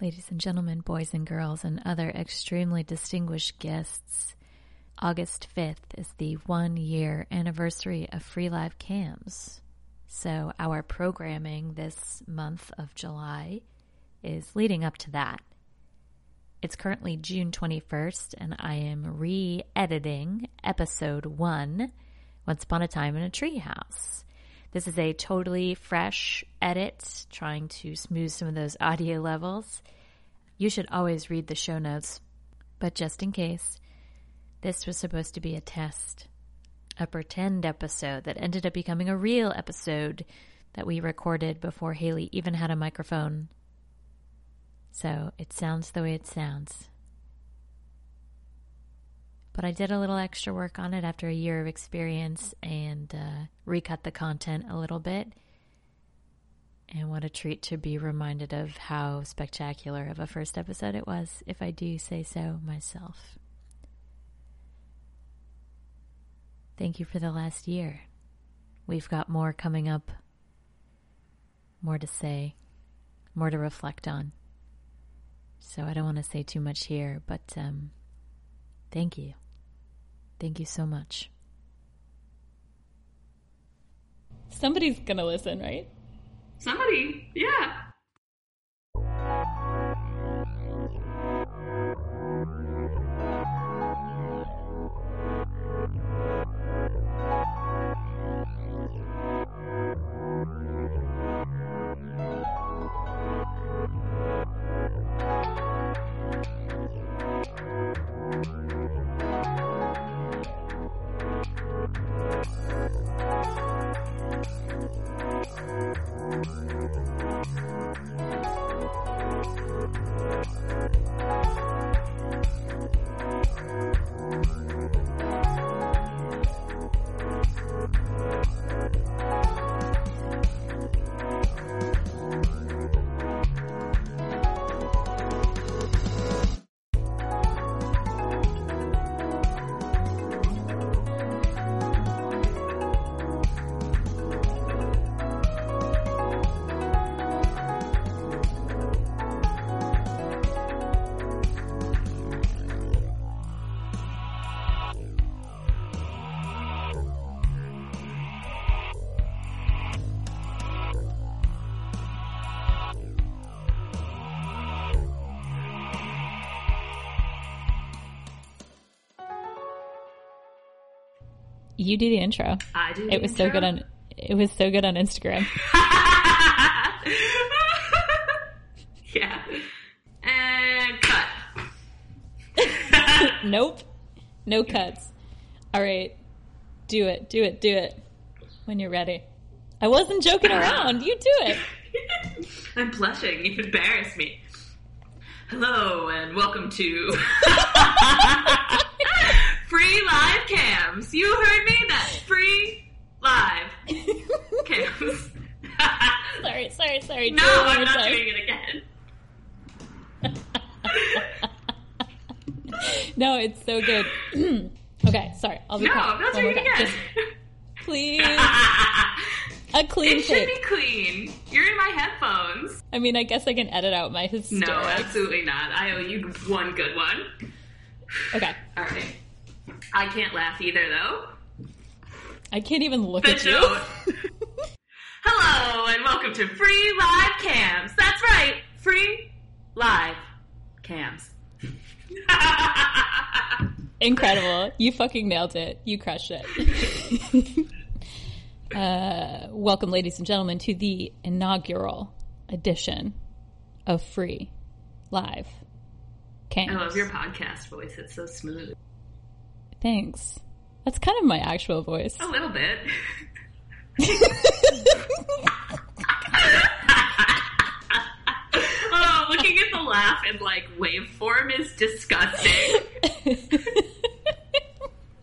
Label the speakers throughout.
Speaker 1: ladies and gentlemen, boys and girls, and other extremely distinguished guests. August 5th is the one year anniversary of Free Live Cams. So, our programming this month of July is leading up to that. It's currently June 21st, and I am re editing episode one Once Upon a Time in a Treehouse. This is a totally fresh edit, trying to smooth some of those audio levels. You should always read the show notes, but just in case, this was supposed to be a test, a pretend episode that ended up becoming a real episode that we recorded before Haley even had a microphone. So it sounds the way it sounds but I did a little extra work on it after a year of experience and uh, recut the content a little bit. And what a treat to be reminded of how spectacular of a first episode it was, if I do say so myself. Thank you for the last year. We've got more coming up, more to say, more to reflect on. So I don't want to say too much here, but um, thank you. Thank you so much.
Speaker 2: Somebody's gonna listen, right?
Speaker 3: Somebody, yeah.
Speaker 2: You do the intro.
Speaker 3: I do.
Speaker 2: It was so good on. It was so good on Instagram.
Speaker 3: yeah. And cut.
Speaker 2: nope. No cuts. All right. Do it. Do it. Do it. When you're ready. I wasn't joking around. You do it.
Speaker 3: I'm blushing. You embarrass me. Hello and welcome to Free Live Cams. You heard me. That's free live cams.
Speaker 2: sorry, sorry, sorry.
Speaker 3: no,
Speaker 2: Do
Speaker 3: I'm not
Speaker 2: time.
Speaker 3: doing it again.
Speaker 2: No, it's so good. okay, sorry. I'll be
Speaker 3: No,
Speaker 2: quiet.
Speaker 3: I'm not doing it again.
Speaker 2: Just please. A clean
Speaker 3: it should be clean. You're in my headphones.
Speaker 2: I mean, I guess I can edit out my
Speaker 3: No, absolutely not. I owe you one good one.
Speaker 2: Okay.
Speaker 3: All right. I can't laugh either, though.
Speaker 2: I can't even look at you.
Speaker 3: Hello and welcome to Free Live Cams. That's right, Free Live Cams.
Speaker 2: Incredible. You fucking nailed it. You crushed it. uh, welcome, ladies and gentlemen, to the inaugural edition of Free Live Cams.
Speaker 3: I love your podcast voice. It's so smooth.
Speaker 2: Thanks. That's kind of my actual voice.
Speaker 3: A little bit. oh, looking at the laugh in like waveform is disgusting.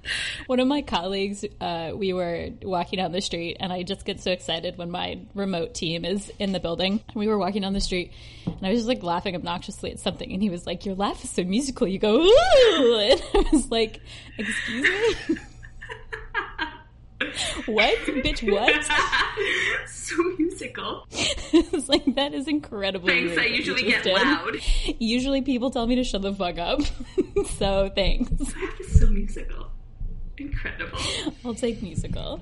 Speaker 2: One of my colleagues, uh, we were walking down the street, and I just get so excited when my remote team is in the building. We were walking down the street, and I was just like laughing obnoxiously at something, and he was like, "Your laugh is so musical." You go, "Ooh!" and I was like, "Excuse me." what, bitch? What?
Speaker 3: so musical.
Speaker 2: it's like that is incredibly.
Speaker 3: Thanks. I usually get loud.
Speaker 2: Usually, people tell me to shut the fuck up. so thanks.
Speaker 3: so musical. Incredible.
Speaker 2: I'll take musical.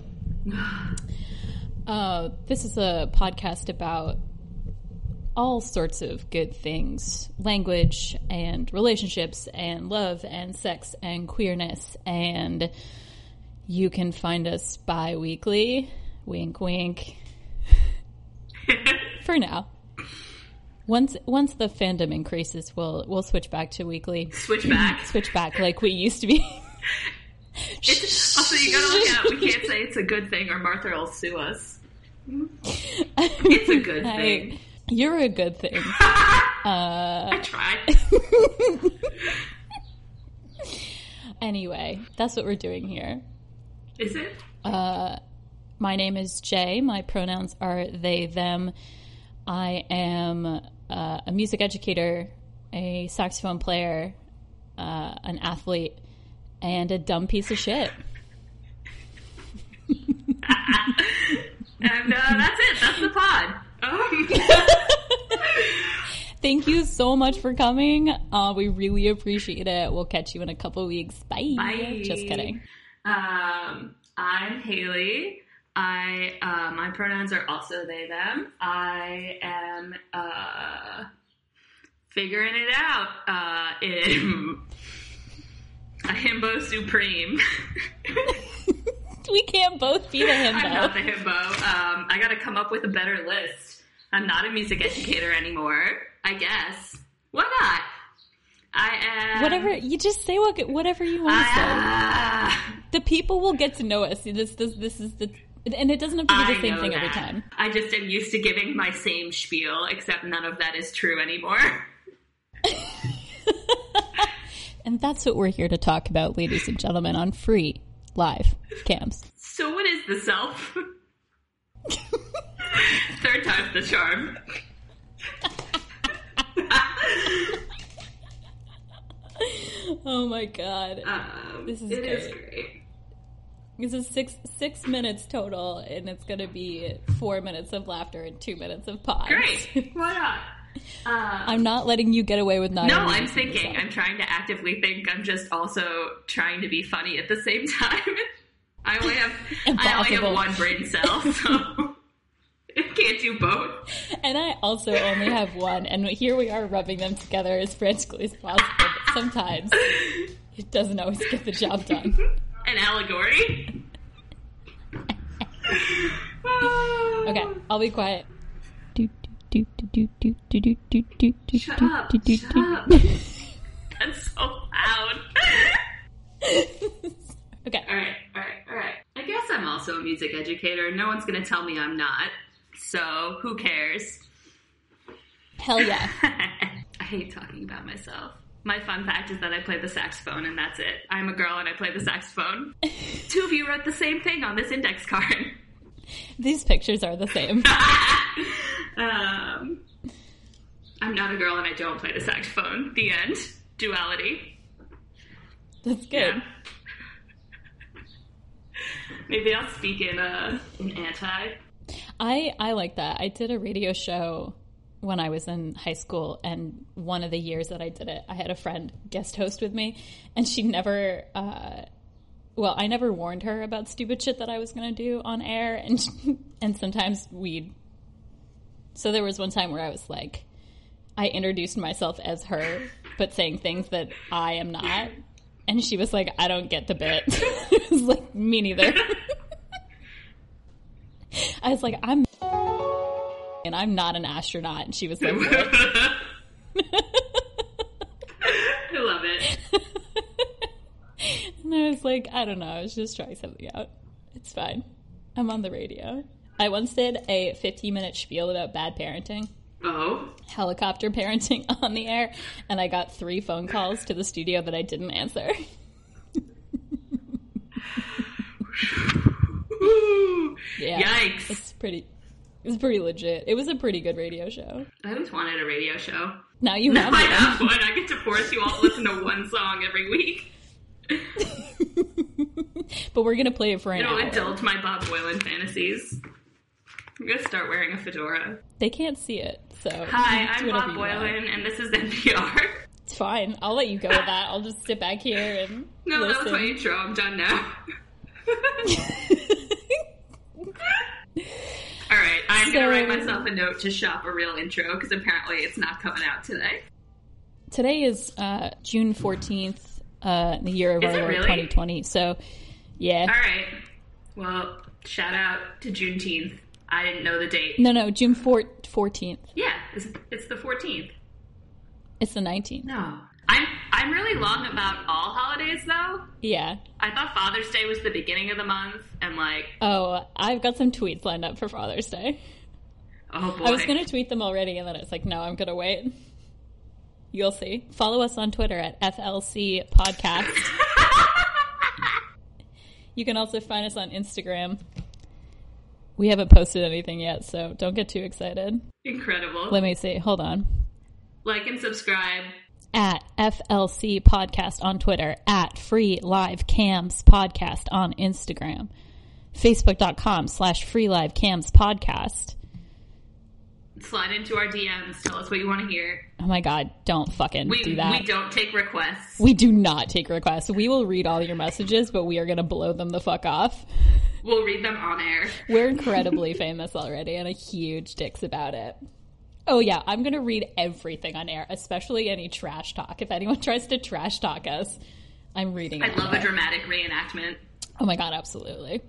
Speaker 2: Uh, this is a podcast about all sorts of good things language and relationships and love and sex and queerness. And you can find us bi weekly. Wink, wink. For now. Once once the fandom increases, we'll we'll switch back to weekly.
Speaker 3: Switch back.
Speaker 2: Switch back like we used to be.
Speaker 3: It's, also, you gotta look out. We can't say it's a good thing or Martha will sue us. It's a good
Speaker 2: I-
Speaker 3: thing.
Speaker 2: you're a good thing.
Speaker 3: I tried.
Speaker 2: Anyway, that's what we're doing here.
Speaker 3: Is it?
Speaker 2: Uh, my name is Jay. My pronouns are they, them. I am uh, a music educator, a saxophone player, uh, an athlete, and a dumb piece of shit.
Speaker 3: And uh, that's it. That's the pod. Um,
Speaker 2: Thank you so much for coming. Uh, we really appreciate it. We'll catch you in a couple weeks. Bye.
Speaker 3: Bye.
Speaker 2: Just kidding.
Speaker 3: Um, I'm Haley. I uh, my pronouns are also they them. I am uh, figuring it out uh, in a himbo supreme.
Speaker 2: We can't both be the himbo.
Speaker 3: I'm not the himbo. Um, I got to come up with a better list. I'm not a music educator anymore. I guess. Why not? I am
Speaker 2: Whatever you just say, what whatever you want to say.
Speaker 3: Ah,
Speaker 2: The people will get to know us. This this this is the and it doesn't have to be
Speaker 3: I
Speaker 2: the same thing
Speaker 3: that.
Speaker 2: every time.
Speaker 3: I just am used to giving my same spiel, except none of that is true anymore.
Speaker 2: And that's what we're here to talk about, ladies and gentlemen, on free live cams.
Speaker 3: So what is the self? Third time's the charm.
Speaker 2: Oh my god.
Speaker 3: Um,
Speaker 2: This is
Speaker 3: it is
Speaker 2: great.
Speaker 3: great.
Speaker 2: This is six six minutes total, and it's gonna be four minutes of laughter and two minutes of pause.
Speaker 3: Great. Why not? Um,
Speaker 2: I'm not letting you get away with not.
Speaker 3: no, I'm thinking. I'm trying to actively think. I'm just also trying to be funny at the same time. I only have I only have one brain cell, so can't do both.
Speaker 2: And I also only have one, and here we are rubbing them together as frantically as possible. But sometimes it doesn't always get the job done.
Speaker 3: An allegory.
Speaker 2: Okay, I'll be quiet.
Speaker 3: Shut up, shut up. That's so loud.
Speaker 2: Okay.
Speaker 3: All right, all right, all right. I guess I'm also a music educator. No one's going to tell me I'm not. So who cares?
Speaker 2: Hell yeah.
Speaker 3: I hate talking about myself. My fun fact is that I play the saxophone and that's it. I'm a girl and I play the saxophone. Two of you wrote the same thing on this index card.
Speaker 2: These pictures are the same.
Speaker 3: Um, I'm not a girl and I don't play the saxophone. The end. Duality.
Speaker 2: That's good.
Speaker 3: Yeah. Maybe I'll speak in uh, in anti.
Speaker 2: I I like that. I did a radio show when I was in high school, and one of the years that I did it, I had a friend guest host with me, and she never. Uh, well, I never warned her about stupid shit that I was going to do on air, and and sometimes we'd. So there was one time where I was like, I introduced myself as her, but saying things that I am not, and she was like, "I don't get the bit." I was like, "Me neither." I was like, I'm and I'm not an astronaut. And she was like?
Speaker 3: I love it.
Speaker 2: and I was like, I don't know. I was just trying something out. It's fine. I'm on the radio. I once did a 15 minute spiel about bad parenting,
Speaker 3: Oh.
Speaker 2: helicopter parenting on the air, and I got three phone calls to the studio that I didn't answer. Yeah.
Speaker 3: Yikes.
Speaker 2: It's pretty. It's pretty legit. It was a pretty good radio show.
Speaker 3: I always wanted a radio show.
Speaker 2: Now you
Speaker 3: Now
Speaker 2: have
Speaker 3: I
Speaker 2: one.
Speaker 3: have one. I get to force you all to listen to one song every week.
Speaker 2: but we're gonna play it for an
Speaker 3: It'll
Speaker 2: hour.
Speaker 3: indulge my Bob Boilen fantasies. I'm gonna start wearing a fedora.
Speaker 2: They can't see it, so
Speaker 3: Hi, I'm Bob. Boilen, and this is NPR.
Speaker 2: It's fine. I'll let you go with that. I'll just sit back here and
Speaker 3: No, that was my intro. I'm done now. All right, I'm
Speaker 2: So-
Speaker 3: gonna write myself a note to shop a real intro because apparently it's not coming out today.
Speaker 2: Today is uh, June fourteenth, uh, the year of
Speaker 3: Is
Speaker 2: our Lord
Speaker 3: really?
Speaker 2: 2020. So, yeah.
Speaker 3: All right. Well, shout out to Juneteenth. I didn't know the date.
Speaker 2: No, no, June fourteenth.
Speaker 3: Yeah, it's, it's the 14th.
Speaker 2: It's the nineteenth.
Speaker 3: No, I'm I'm really long about all holidays though.
Speaker 2: Yeah.
Speaker 3: I thought Father's Day was the beginning of the month, and like,
Speaker 2: Oh, I've got some tweets lined up for Father's Day.
Speaker 3: oh boy,
Speaker 2: I was going to tweet them already, and then it's like, no, I'm going to wait. You'll see. Follow us on Twitter at FLC Podcast. you can also find us on Instagram. We haven't posted anything yet, so don't get too excited.
Speaker 3: incredible.
Speaker 2: Let me see. Hold on.
Speaker 3: like and subscribe.
Speaker 2: At FLC Podcast on Twitter, at Free Live Cams Podcast on Instagram, Facebook.com slash Free Live Cams Podcast.
Speaker 3: Slide into our DMs. Tell us what you want to hear.
Speaker 2: Oh my god, don't fucking
Speaker 3: We
Speaker 2: do that.
Speaker 3: we don't take requests.
Speaker 2: We do not take requests. We will read all your messages, but we are going to blow them the fuck off.
Speaker 3: We'll read them on air.
Speaker 2: We're incredibly famous already and a huge dicks about it. Oh yeah, I'm going to read everything on air, especially any trash talk. If anyone tries to trash talk us, I'm reading.
Speaker 3: I love a dramatic reenactment.
Speaker 2: Oh my god, absolutely.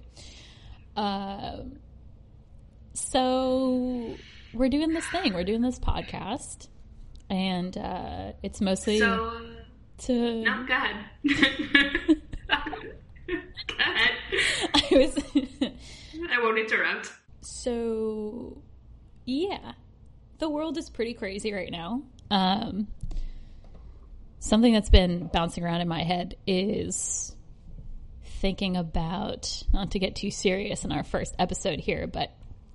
Speaker 2: Um, so we're doing this thing. We're doing this podcast, and uh, it's mostly
Speaker 3: So
Speaker 2: to.
Speaker 3: no, go ahead. go ahead.
Speaker 2: I was.
Speaker 3: I won't interrupt.
Speaker 2: so, yeah, the world is pretty crazy right now. Um, something that's been bouncing around in my head is thinking about not to get too serious in our first episode here, but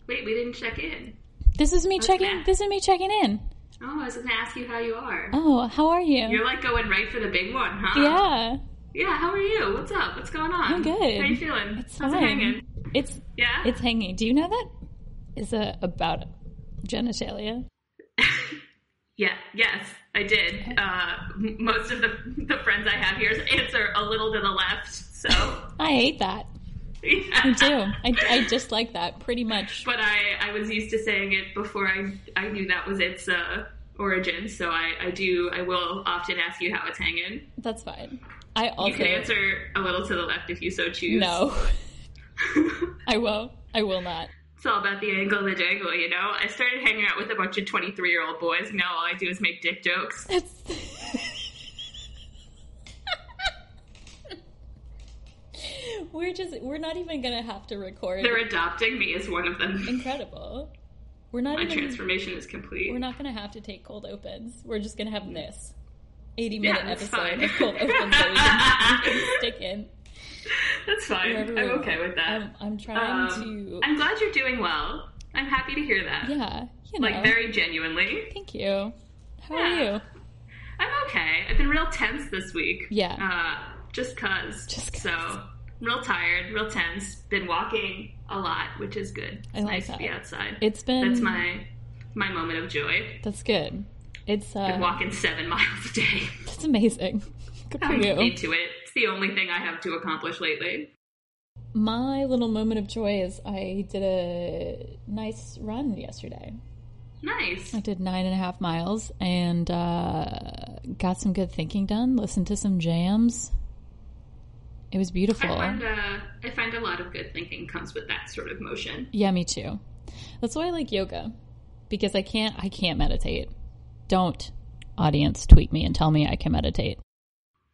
Speaker 3: Wait, we didn't check in.
Speaker 2: This is me checking. This is me checking in.
Speaker 3: Oh, I was gonna ask you how you are.
Speaker 2: Oh, how are you?
Speaker 3: You're like going right for the big one, huh?
Speaker 2: yeah,
Speaker 3: Yeah. How are you? What's up? What's going on?
Speaker 2: I'm good.
Speaker 3: How you feeling?
Speaker 2: it's
Speaker 3: How's
Speaker 2: fine.
Speaker 3: it hanging?
Speaker 2: It's
Speaker 3: Yeah.
Speaker 2: it's hanging. Do you know that is a, about genitalia?
Speaker 3: Yeah, yes, I did. Uh, m- most of the the friends I have here answer a little to the left, so
Speaker 2: I hate that. I do. I, I just like that pretty much.
Speaker 3: But I, I was used to saying it before I I knew that was its uh, origin, so I, I do I will often ask you how it's hanging.
Speaker 2: That's fine. I
Speaker 3: You
Speaker 2: also
Speaker 3: can answer a little to the left if you so choose.
Speaker 2: no. I won't. I will not.
Speaker 3: it's all about the angle, of the jangle, you know. I started hanging out with a bunch of twenty three year old boys. Now all I do is make dick jokes.
Speaker 2: we're just we're not even gonna have to record.
Speaker 3: They're adopting me as one of them.
Speaker 2: incredible. We're not
Speaker 3: My
Speaker 2: even
Speaker 3: transformation is complete.
Speaker 2: we're not gonna have to take cold opens. We're just gonna have this. 80
Speaker 3: Yeah,
Speaker 2: minute
Speaker 3: that's
Speaker 2: episode
Speaker 3: fine.
Speaker 2: of cold opens that we can, we can stick in.
Speaker 3: That's fine. I'm okay with that.
Speaker 2: I'm, I'm trying
Speaker 3: Um,
Speaker 2: to
Speaker 3: I'm glad you're doing well. I'm happy to hear that.
Speaker 2: Yeah, you know.
Speaker 3: Like very genuinely.
Speaker 2: Thank you. How are you?
Speaker 3: I'm okay. I've been real tense this week.
Speaker 2: Yeah.
Speaker 3: Uh, just cause.
Speaker 2: Just 'cause.
Speaker 3: So, real tired, real tense. Been walking a lot, which is good. It's
Speaker 2: like
Speaker 3: nice
Speaker 2: that.
Speaker 3: to be outside.
Speaker 2: It's been
Speaker 3: That's my my moment of joy.
Speaker 2: That's good. It's uh
Speaker 3: Been walking seven miles a day.
Speaker 2: that's amazing. Good for
Speaker 3: I'm
Speaker 2: you.
Speaker 3: into it. It's the only thing I have to accomplish lately.
Speaker 2: My little moment of joy is I did a nice run yesterday.
Speaker 3: Nice.
Speaker 2: I did nine and a half miles and uh, got some good thinking done. Listened to some jams. It was
Speaker 3: I
Speaker 2: beautiful.
Speaker 3: find uh, I find a lot of good thinking comes with that sort of motion.
Speaker 2: Yeah, me too. That's why I like yoga because I can't. I can't meditate. Don't audience tweet me and tell me I can meditate.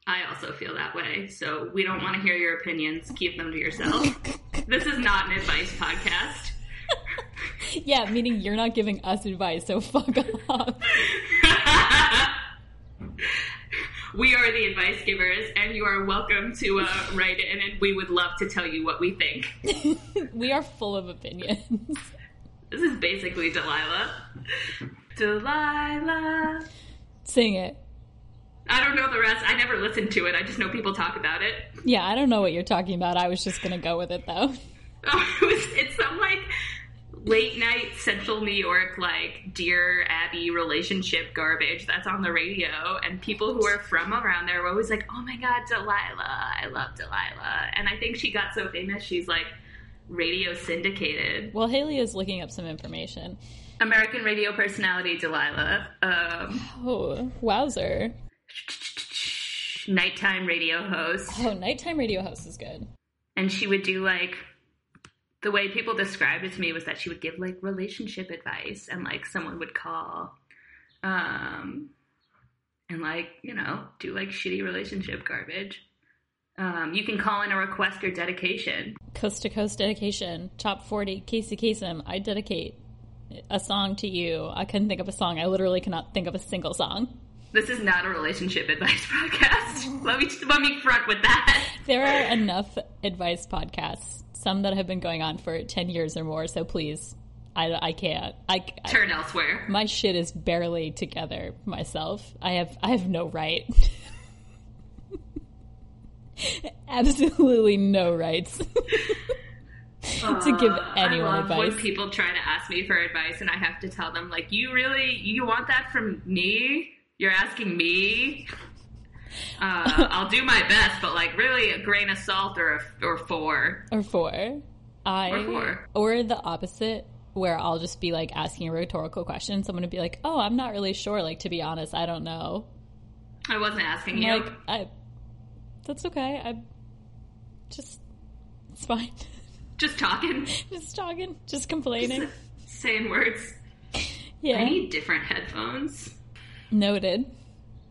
Speaker 3: I also feel that way, so we don't want to hear your opinions. Keep them to yourself. this is not an advice podcast.
Speaker 2: Yeah, meaning you're not giving us advice, so fuck off.
Speaker 3: we are the advice givers, and you are welcome to uh, write in, and we would love to tell you what we think.
Speaker 2: we are full of opinions.
Speaker 3: This is basically Delilah. Delilah.
Speaker 2: Sing it.
Speaker 3: I don't know the rest. I never listened to it. I just know people talk about it.
Speaker 2: Yeah, I don't know what you're talking about. I was just gonna go with it though.
Speaker 3: Oh, it was, it's some like late night central New York, like Dear Abby relationship garbage that's on the radio. And people who are from around there were always like, oh my God, Delilah. I love Delilah. And I think she got so famous, she's like radio syndicated.
Speaker 2: Well, Haley is looking up some information.
Speaker 3: American radio personality Delilah. Um,
Speaker 2: Oh, wowzer.
Speaker 3: nighttime radio host.
Speaker 2: Oh, nighttime radio host is good.
Speaker 3: and she would do like the way people described it to me was that she would give like relationship advice and like someone would call um and like you know do like shitty relationship garbage um you can call in a request or dedication
Speaker 2: Coast to coast dedication. Top 40, Casey Kasem. I dedicate a song to you. I couldn't think of a song. I literally cannot think of a single song.
Speaker 3: this is not a relationship advice podcast let me let me front with that
Speaker 2: There are enough advice podcasts, some that have been going on for 10 years or more, so please, I, I can't. I, I-
Speaker 3: turn elsewhere
Speaker 2: my shit is barely together myself. I have I have no right. Absolutely no rights to give
Speaker 3: Uh,
Speaker 2: anyone
Speaker 3: I love
Speaker 2: advice.
Speaker 3: when people try to ask me for advice and I have to tell them like, you really you want that from me? You're asking me? Uh, I'll do my best, but like really a grain of salt or a, or four.
Speaker 2: or four. I
Speaker 3: Or four.
Speaker 2: or the opposite where I'll just be like asking a rhetorical question. Someone would be like, "Oh, I'm not really sure. Like to be honest, I don't know."
Speaker 3: I wasn't asking you.
Speaker 2: like, I that's okay. I just it's fine.
Speaker 3: Just talking,
Speaker 2: just talking, just complaining.
Speaker 3: saying words.
Speaker 2: Yeah,
Speaker 3: I need different headphones.
Speaker 2: noted.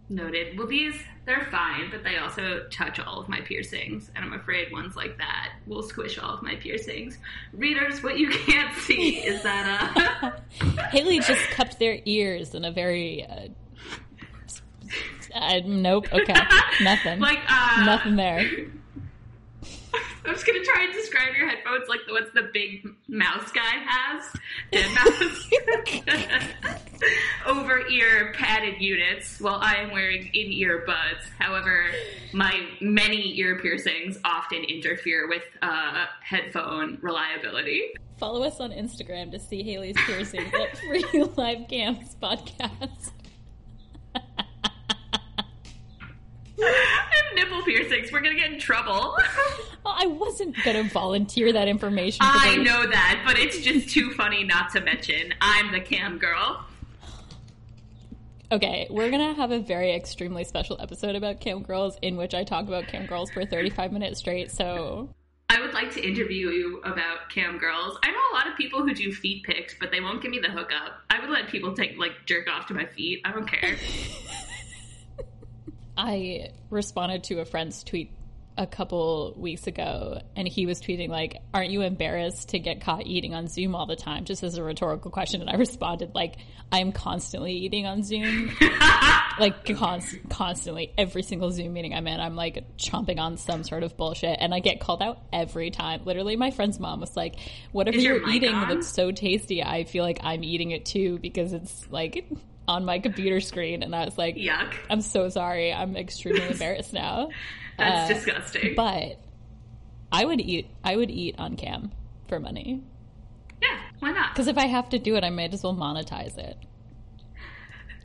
Speaker 3: Noted. Well, these they're fine, but they also touch all of my piercings, and I'm afraid ones like that will squish all of my piercings. Readers, what you can't see is that uh,
Speaker 2: Haley just cupped their ears in a very. Uh, uh, nope. Okay. Nothing.
Speaker 3: like uh,
Speaker 2: Nothing there.
Speaker 3: I'm just gonna try and describe your headphones like the ones the big mouse guy has. Deadmau5. Over ear padded units, while I am wearing in ear buds. However, my many ear piercings often interfere with uh, headphone reliability.
Speaker 2: Follow us on Instagram to see Haley's piercings at Free Live Cams Podcast.
Speaker 3: I have nipple piercings. We're gonna get in trouble.
Speaker 2: Well, I wasn't gonna volunteer that information. for
Speaker 3: I know that, but it's just too funny not to mention. I'm the cam girl.
Speaker 2: Okay, we're gonna have a very extremely special episode about cam girls, in which I talk about cam girls for 35 minutes straight. So
Speaker 3: I would like to interview you about cam girls. I know a lot of people who do feet pics, but they won't give me the hookup. I would let people take like jerk off to my feet. I don't care.
Speaker 2: I responded to a friend's tweet a couple weeks ago, and he was tweeting like, "Aren't you embarrassed to get caught eating on Zoom all the time?" Just as a rhetorical question, and I responded like, "I'm constantly eating on Zoom, like const- constantly. Every single Zoom meeting I'm in, I'm like chomping on some sort of bullshit, and I get called out every time. Literally, my friend's mom was like, "Whatever
Speaker 3: Is
Speaker 2: you're eating
Speaker 3: on?
Speaker 2: that's so tasty, I feel like I'm eating it too because it's like." On my computer screen, and I was like,
Speaker 3: Yuck.
Speaker 2: I'm so sorry. I'm extremely embarrassed now.
Speaker 3: That's
Speaker 2: Uh,
Speaker 3: disgusting.
Speaker 2: But I would eat. I would eat on cam for money
Speaker 3: yeah, why not?
Speaker 2: because if I have to do it, I might as well monetize it.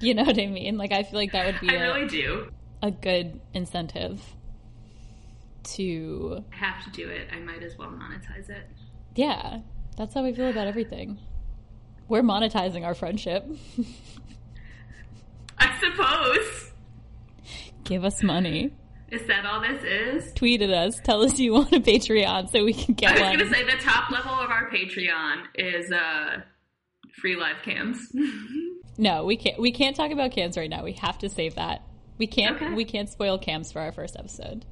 Speaker 2: You know what I mean? Like I feel like that would be
Speaker 3: I
Speaker 2: a,
Speaker 3: really do.
Speaker 2: a good incentive to.
Speaker 3: I have to do it. I might as well monetize it.
Speaker 2: Yeah, that's how we feel about everything. We're monetizing our friendship.
Speaker 3: I suppose.
Speaker 2: Give us money.
Speaker 3: Is that all this is?
Speaker 2: Tweet at us. Tell us you want a Patreon so we can get.
Speaker 3: I was
Speaker 2: one.
Speaker 3: gonna say the top level of our Patreon is uh free live cams.
Speaker 2: No, we can't. We can't talk about cams right now. We have to save that. We can't.
Speaker 3: Okay.
Speaker 2: We can't spoil cams for our first episode.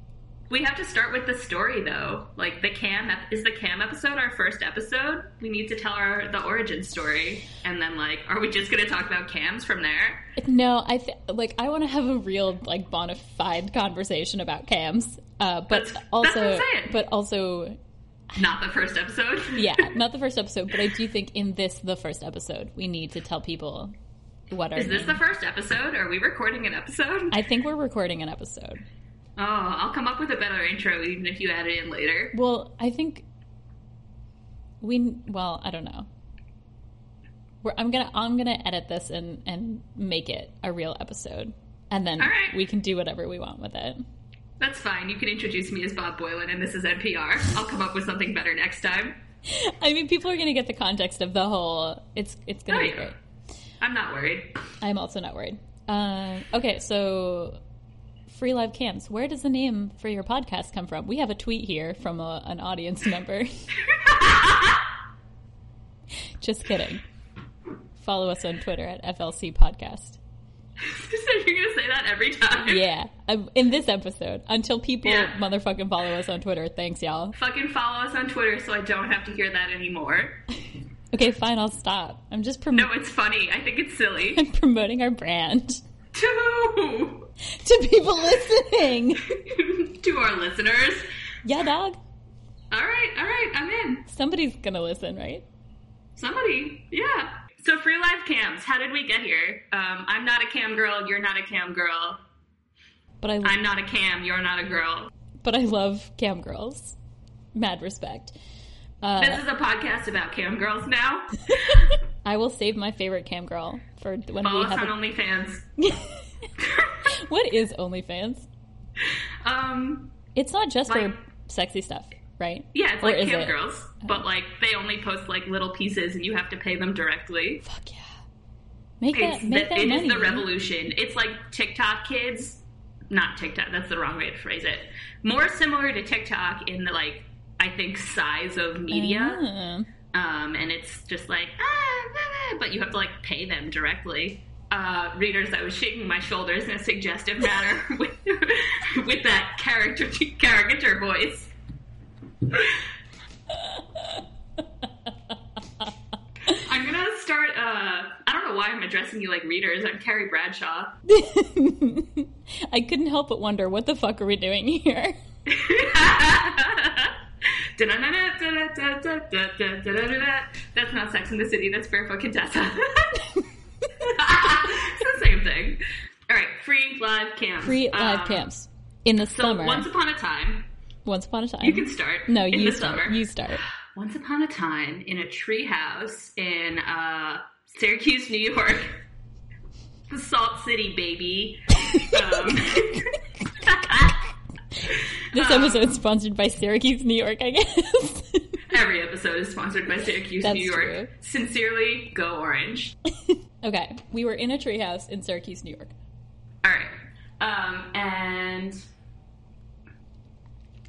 Speaker 3: We have to start with the story though. Like the cam ep- is the cam episode our first episode. We need to tell our the origin story, and then like, are we just gonna talk about cams from there?
Speaker 2: No, I th- like. I want to have a real like bona fide conversation about cams. Uh, but
Speaker 3: That's- that's
Speaker 2: also,
Speaker 3: what I'm
Speaker 2: but also,
Speaker 3: Not the first episode.
Speaker 2: yeah, not the first episode. But I do think in this, the first episode, we need to tell people what our
Speaker 3: Is this
Speaker 2: name-
Speaker 3: the first episode? Are we recording an episode?
Speaker 2: I think we're recording an episode.
Speaker 3: Oh, I'll come up with a better intro even if you add it in later.
Speaker 2: Well, I think we. Well, I don't know. We're, I'm gonna I'm gonna edit this and and make it a real episode, and then
Speaker 3: right.
Speaker 2: we can do whatever we want with it.
Speaker 3: That's fine. You can introduce me as Bob Boilen, and this is NPR. I'll come up with something better next time.
Speaker 2: I mean, people are gonna get the context of the whole. It's it's gonna
Speaker 3: Oh,
Speaker 2: be
Speaker 3: yeah.
Speaker 2: great.
Speaker 3: I'm not worried.
Speaker 2: I'm also not worried. Um, okay, so free live cams. Where does the name for your podcast come from? We have a tweet here from a, an audience member. Just kidding. Follow us on Twitter at FLC Podcast.
Speaker 3: so You're gonna say that every time.
Speaker 2: Yeah, um, in this episode, until people
Speaker 3: Yeah.
Speaker 2: motherfucking follow us on Twitter. Thanks, y'all.
Speaker 3: Fucking follow us on Twitter so I don't have to hear that anymore.
Speaker 2: Okay, fine, I'll stop. I'm just promoting.
Speaker 3: No, it's funny. I think it's silly.
Speaker 2: I'm promoting our brand
Speaker 3: to
Speaker 2: to people listening.
Speaker 3: to our listeners.
Speaker 2: yeah, dog.
Speaker 3: All right, all right, I'm in.
Speaker 2: Somebody's gonna listen, right?
Speaker 3: Somebody, yeah. So free live cams. How did we get here? Um, I'm not a cam girl. You're not a cam girl.
Speaker 2: But I
Speaker 3: I'm not a cam. You're not a girl.
Speaker 2: but I love cam girls. Mad respect. Uh,
Speaker 3: This is a podcast about cam girls now.
Speaker 2: I will save my favorite cam girl for when
Speaker 3: Follow
Speaker 2: we have.
Speaker 3: on
Speaker 2: A-
Speaker 3: OnlyFans.
Speaker 2: what is OnlyFans?
Speaker 3: um,
Speaker 2: It's not just
Speaker 3: Like-
Speaker 2: for sexy stuff, right?
Speaker 3: yeah, it's
Speaker 2: Or
Speaker 3: like cam
Speaker 2: it?
Speaker 3: girls, but like they only post like little pieces, and you have to pay them directly.
Speaker 2: Fuck yeah! Make
Speaker 3: It's
Speaker 2: that make
Speaker 3: the,
Speaker 2: that
Speaker 3: it
Speaker 2: money.
Speaker 3: is the revolution. It's like TikTok kids, not TikTok. That's the wrong way to phrase it. More similar to TikTok in the like I think size of media.
Speaker 2: Ah.
Speaker 3: Um, and it's just like ah, blah, blah, but you have to like pay them directly. Uh, readers, I was shaking my shoulders in a suggestive manner with with that character caricature voice. I'm gonna start. Uh, I don't know why I'm addressing you like readers. I'm Carrie Bradshaw.
Speaker 2: I couldn't help but wonder what the fuck are we doing here?
Speaker 3: That's not Sex in the City. That's Barefoot Contessa. it's the same thing. All right, free live camps.
Speaker 2: Free live
Speaker 3: Um,
Speaker 2: camps in the
Speaker 3: So
Speaker 2: summer.
Speaker 3: once upon a time,
Speaker 2: Once upon a time.
Speaker 3: you can start.
Speaker 2: no,
Speaker 3: in
Speaker 2: you
Speaker 3: the
Speaker 2: start.
Speaker 3: summer.
Speaker 2: You start.
Speaker 3: Once upon a time, in a treehouse in uh, Syracuse, New York, the Salt City, baby. Um,
Speaker 2: This
Speaker 3: Um,
Speaker 2: episode is sponsored by Syracuse, New York. I guess.
Speaker 3: every episode is sponsored by Syracuse,
Speaker 2: That's
Speaker 3: New York.
Speaker 2: true.
Speaker 3: Sincerely, go orange.
Speaker 2: okay, we were in a treehouse in Syracuse, New York.
Speaker 3: All right. Um, and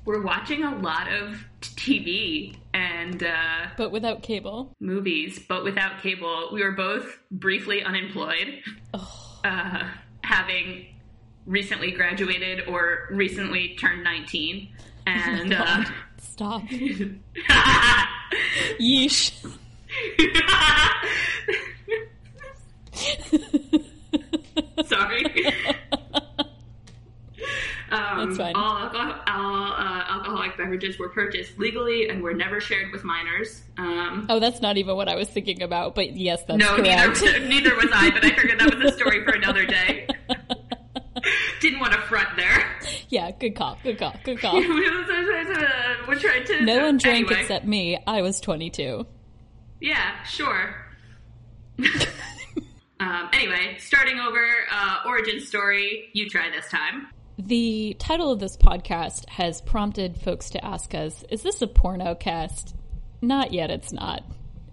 Speaker 3: we're watching a lot of TV and uh,
Speaker 2: but without cable.
Speaker 3: movies, but without cable. We were both briefly unemployed,
Speaker 2: Oh,
Speaker 3: uh, having recently graduated or recently turned 19. And uh,
Speaker 2: God. Stop. Yeesh.
Speaker 3: sorry. Um,
Speaker 2: That's fine.
Speaker 3: All, alcohol, all uh, alcoholic beverages were purchased legally and were never shared with minors. Um,
Speaker 2: oh, that's not even what I was thinking about, but yes, that's
Speaker 3: no,
Speaker 2: correct.
Speaker 3: neither, neither was I, but I figured that was a story for another day. Didn't want to front there.
Speaker 2: yeah, good call, good call, good call.
Speaker 3: we're trying to.
Speaker 2: No one drank
Speaker 3: anyway.
Speaker 2: except me. I was 22.
Speaker 3: Yeah, sure. um, anyway, starting over, uh, origin story. You try this time.
Speaker 2: The title of this podcast has prompted folks to ask us, is this a porno cast? Not yet, it's not.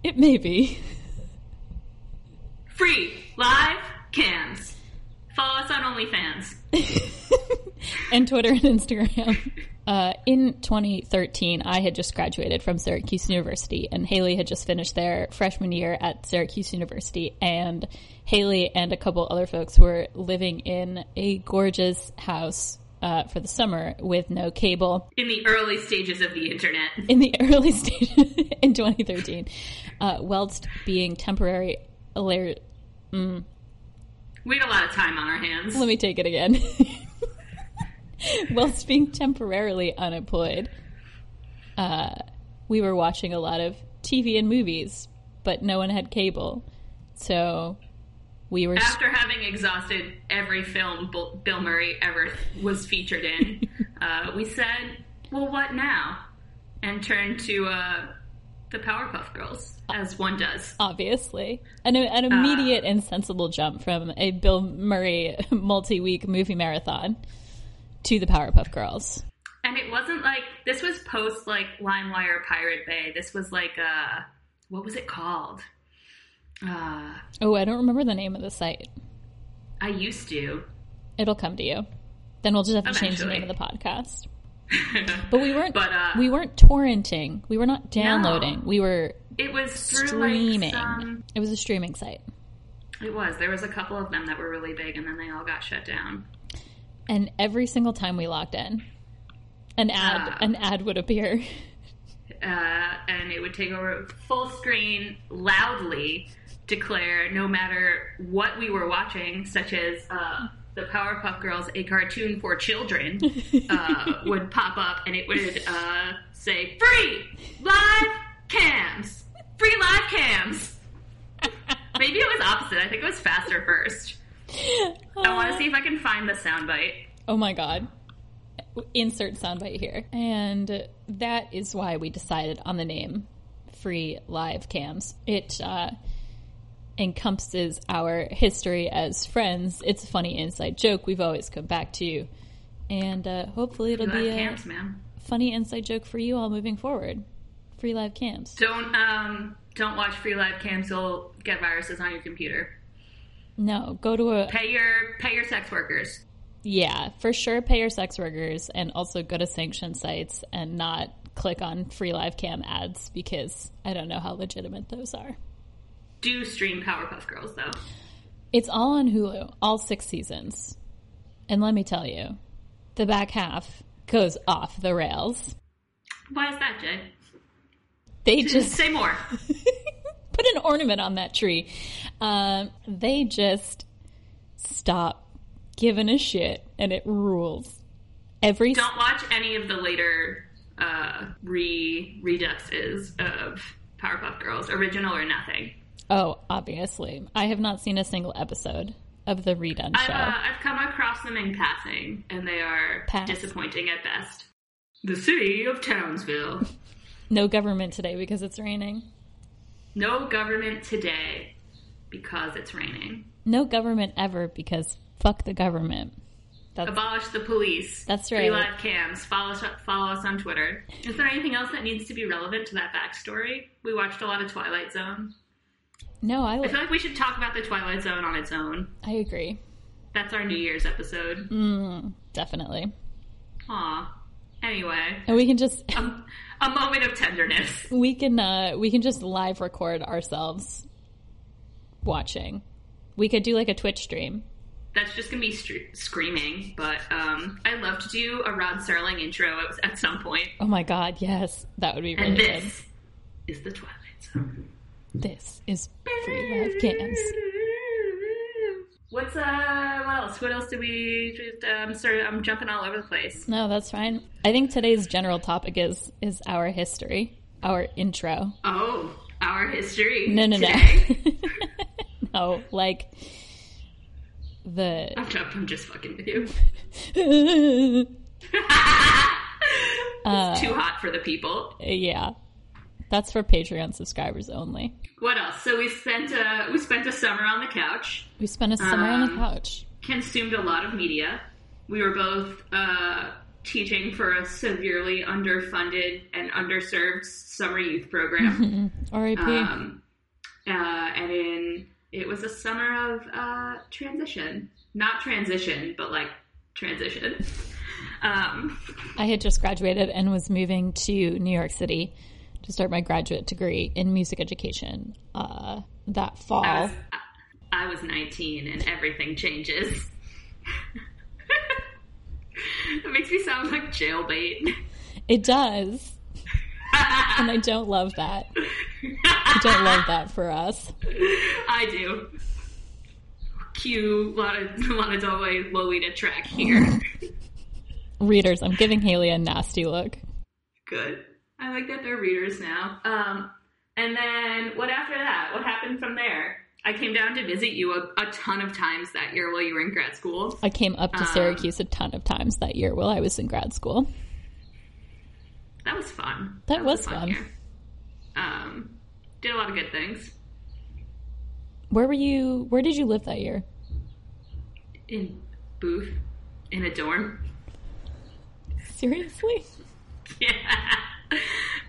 Speaker 2: It may be.
Speaker 3: Free live cams. Follow us on OnlyFans.
Speaker 2: and Twitter and Instagram. Uh, in 2013, I had just graduated from Syracuse University, and Haley had just finished their freshman year at Syracuse University. And Haley and a couple other folks were living in a gorgeous house uh, for the summer with no cable
Speaker 3: In the early stages of the internet.
Speaker 2: in the early stages in 2013, uh, whilst being temporary. Let
Speaker 3: We had a lot of time on our hands.
Speaker 2: Let me take it again. whilst being temporarily unemployed, uh, we were watching a lot of TV and movies, but no one had cable. So We were
Speaker 3: After having exhausted every film Bill Bill Murray ever was featured in, uh, we said, "Well, what now?" and turned to uh, the Powerpuff Girls, as one does.
Speaker 2: obviously an, an immediate and sensible jump from a Bill Murray multi-week movie marathon to the Powerpuff Girls.
Speaker 3: And it wasn't like this was post like LimeWire Pirate Bay. This was like uh, what was it called? Uh,
Speaker 2: Oh, I don't remember the name of the site.
Speaker 3: I used to.
Speaker 2: It'll come to you. Then we'll just have to change the name of the podcast. But we weren't.
Speaker 3: But, uh,
Speaker 2: we weren't torrenting. We were not downloading. We were
Speaker 3: It was
Speaker 2: streaming.
Speaker 3: like some.
Speaker 2: It was a streaming site,
Speaker 3: It was. There was a couple of them that were really big, and then they all got shut down.
Speaker 2: and every single time we logged in, an ad
Speaker 3: Ah.
Speaker 2: an ad would appear.
Speaker 3: uh, and it would take over full screen loudly declare no matter what we were watching, such as uh, the Powerpuff Girls, a cartoon for children, uh, would pop up and it would uh, say free live cams, free live cams. Maybe it was opposite. I think it was faster first. I want to see if I can find the soundbite.
Speaker 2: Oh my god. Insert soundbite here. And that is why we decided on the name Free Live Cams. It uh, encompasses our history as friends. It's a funny inside joke we've always come back to. you. And uh, hopefully it'll
Speaker 3: Live
Speaker 2: be a
Speaker 3: man.
Speaker 2: funny inside joke for you all moving forward. Free Live Cams.
Speaker 3: Don't um don't watch free live cams. You'll get viruses on your computer.
Speaker 2: No, go to a
Speaker 3: Pay your pay your sex workers.
Speaker 2: Yeah, for sure pay your sex workers and also go to sanctioned sites and not click on free live cam ads because I don't know how legitimate those are.
Speaker 3: Do stream Powerpuff Girls though.
Speaker 2: It's all on Hulu, all six seasons. And let me tell you, the back half goes off the rails.
Speaker 3: Why is that, Jay?
Speaker 2: They just
Speaker 3: Say more.
Speaker 2: put an ornament on that tree. Um, they just stop giving a shit and it rules. Every
Speaker 3: Don't watch any of the later uh, re reduxes of Powerpuff Girls, original or nothing.
Speaker 2: Oh, obviously. I have not seen a single episode of the redone
Speaker 3: I've,
Speaker 2: show.
Speaker 3: uh, I've come across them in passing, and they are
Speaker 2: Pass.
Speaker 3: disappointing at best. The city of Townsville.
Speaker 2: no government today because it's raining.
Speaker 3: No government today because it's raining.
Speaker 2: No government ever because fuck the government. That's
Speaker 3: Abolish the police.
Speaker 2: That's
Speaker 3: Free
Speaker 2: right.
Speaker 3: live cams. Follow us, follow us on Twitter. Is there anything else that needs to be relevant to that backstory? We watched a lot of Twilight Zone.
Speaker 2: No, I
Speaker 3: I feel like we should talk about the Twilight Zone on its own.
Speaker 2: I agree.
Speaker 3: That's our New Year's episode.
Speaker 2: Mm, definitely.
Speaker 3: Aw. Anyway,
Speaker 2: And we can just
Speaker 3: um, a moment of tenderness.
Speaker 2: we can uh we can just live record ourselves watching. We could do like a Twitch stream.
Speaker 3: That's just gonna be str- screaming, but um, I'd love to do a Rod Serling intro at, at some point.
Speaker 2: Oh my god, yes. That would be really
Speaker 3: And
Speaker 2: good.
Speaker 3: this is the Twilight Zone.
Speaker 2: This is free live cams.
Speaker 3: What's uh? What else? What else did we? Um, sorry, I'm jumping all over the place.
Speaker 2: No, that's fine. I think today's general topic is is our history, our intro.
Speaker 3: Oh, our history.
Speaker 2: No, no,
Speaker 3: today.
Speaker 2: no. no, like the
Speaker 3: I'm, just, I'm just fucking with you.
Speaker 2: Uh,
Speaker 3: too hot for the people.
Speaker 2: yeah. That's for Patreon subscribers only.
Speaker 3: What else? So we spent a we spent a summer on the couch.
Speaker 2: We spent a summer on the
Speaker 3: Um,
Speaker 2: couch.
Speaker 3: consumed a lot of media. We were both uh, teaching for a severely underfunded and underserved summer youth program.
Speaker 2: R.I.P.
Speaker 3: um, uh, and in it was a summer of uh, transition, not transition, but like transition. Um,
Speaker 2: I had just graduated and was moving to New York City to start my graduate degree in music education uh, that fall.
Speaker 3: I, was, I was 19, and everything changes. it makes me sound like jailbait.
Speaker 2: It does. And I don't love that. I don't love that for us.
Speaker 3: I do. Cue a Lana, Lana Del Rey Lolita track here.
Speaker 2: Readers, I'm giving Haley a nasty look.
Speaker 3: Good. I like that they're readers now. Um, and then what after that? What happened from there? I came down to visit you a, a ton of times that year while you were in grad school.
Speaker 2: I came up to
Speaker 3: Um,
Speaker 2: Syracuse a ton of times that year while I was in grad school.
Speaker 3: That was fun.
Speaker 2: That
Speaker 3: a
Speaker 2: was fun.
Speaker 3: year. Um, did a lot of good things.
Speaker 2: Where were you? Where did you live that year?
Speaker 3: In booth, in a dorm.
Speaker 2: Seriously?
Speaker 3: Yeah.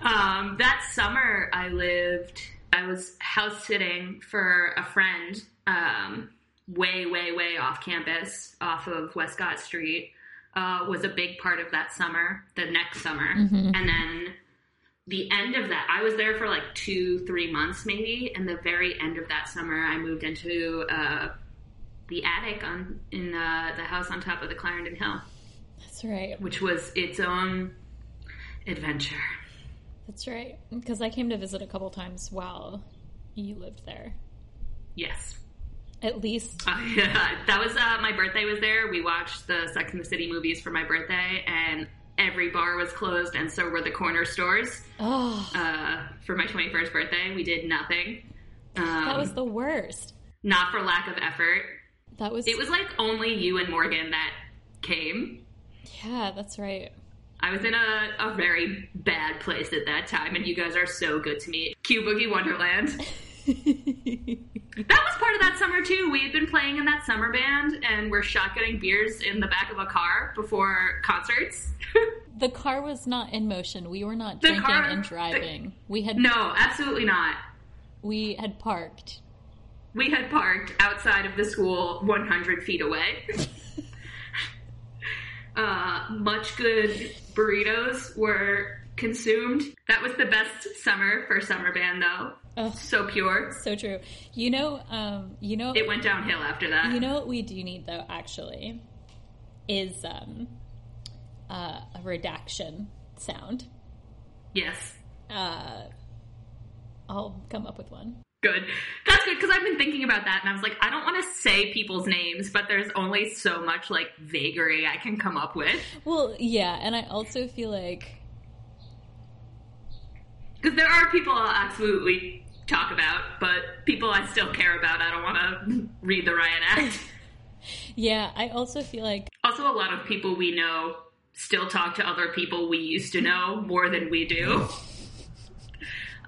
Speaker 3: Um, that summer, I lived. I was house sitting for a friend, um, way, way, way off campus, off of Westcott Street. Uh, was a big part of that summer. The next summer, and then the end of that, I was there for like two, three months maybe. And the very end of that summer, I moved into uh, the attic on in uh, the house on top of the Clarendon Hill,
Speaker 2: That's right.
Speaker 3: which was its own adventure.
Speaker 2: That's right. Because I came to visit a couple times while you lived there.
Speaker 3: Yes.
Speaker 2: At least.
Speaker 3: Uh, that was uh, my birthday was there. We watched the Sex and the City movies for my birthday, and every bar was closed, and so were the corner stores.
Speaker 2: Oh,
Speaker 3: Uh, for my 21st birthday, we did nothing. Um,
Speaker 2: that was the worst.
Speaker 3: not for lack of effort.
Speaker 2: That was.
Speaker 3: It was like only you and Morgan that came.
Speaker 2: Yeah, that's right.
Speaker 3: I was in a, a very bad place at that time, and you guys are so good to me. Q Boogie Wonderland. That was part of that summer too. We had been playing in that summer band, and we're shotgunning beers in the back of a car before concerts.
Speaker 2: the car was not in motion. We were not
Speaker 3: The
Speaker 2: drinking
Speaker 3: car-
Speaker 2: and driving. we had
Speaker 3: no, absolutely not.
Speaker 2: we had parked.
Speaker 3: We had parked outside of the school, 100 feet away. uh, much good burritos were consumed. That was the best summer for summer band, though.
Speaker 2: Ugh,
Speaker 3: So pure.
Speaker 2: so true. You know, um, you know,
Speaker 3: It went downhill after that.
Speaker 2: you know what we do need though. Actually, is um, uh, a redaction sound.
Speaker 3: yes.
Speaker 2: Uh, I'll come up with one.
Speaker 3: Good. That's good because I've been thinking about that and I was like, I don't want to say people's names, but there's only so much like vagary I can come up with.
Speaker 2: Well, yeah, and I also feel like
Speaker 3: Because there are people I'll absolutely talk about, but people I still care about, I don't want to read the riot act.
Speaker 2: yeah, I also feel like
Speaker 3: also, a lot of people we know still talk to other people we used to know more than we do.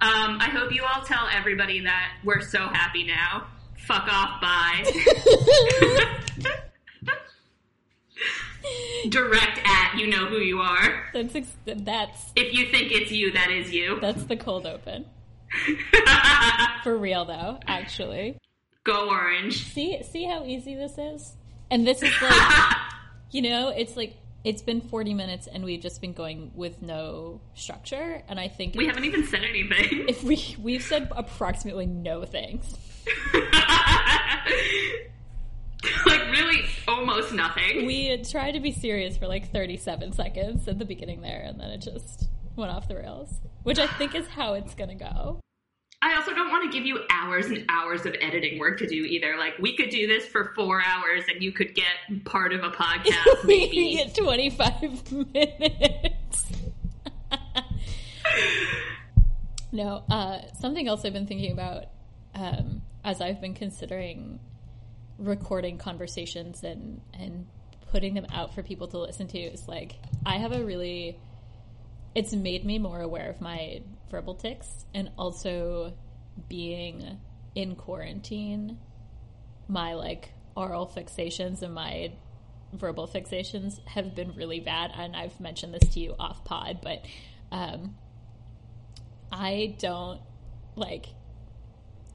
Speaker 3: Um, I hope you all tell everybody that we're so happy now. Fuck off, bye. Direct at you know who you are.
Speaker 2: that's ex- that's
Speaker 3: If you think it's you, that is you.
Speaker 2: that's the cold open for real though. Actually,
Speaker 3: Go orange.
Speaker 2: see see how easy this is, and this is like you know, it's like it's been forty minutes and we've just been going with no structure, and I think
Speaker 3: we haven't even said anything.
Speaker 2: if we we've said approximately no things.
Speaker 3: like really, almost nothing.
Speaker 2: We tried to be serious for like thirty-seven seconds at the beginning there, and then it just went off the rails, which I think is how it's gonna go.
Speaker 3: I also don't want to give you hours and hours of editing work to do either. Like we could do this for four hours and you could get part of a podcast, maybe.
Speaker 2: get 25 minutes. no, uh, something else I've been thinking about um, as I've been considering recording conversations and, and putting them out for people to listen to is like, I have a really, it's made me more aware of my verbal tics and also being in quarantine my like oral fixations and my verbal fixations have been really bad and I've mentioned this to you off pod but um I don't like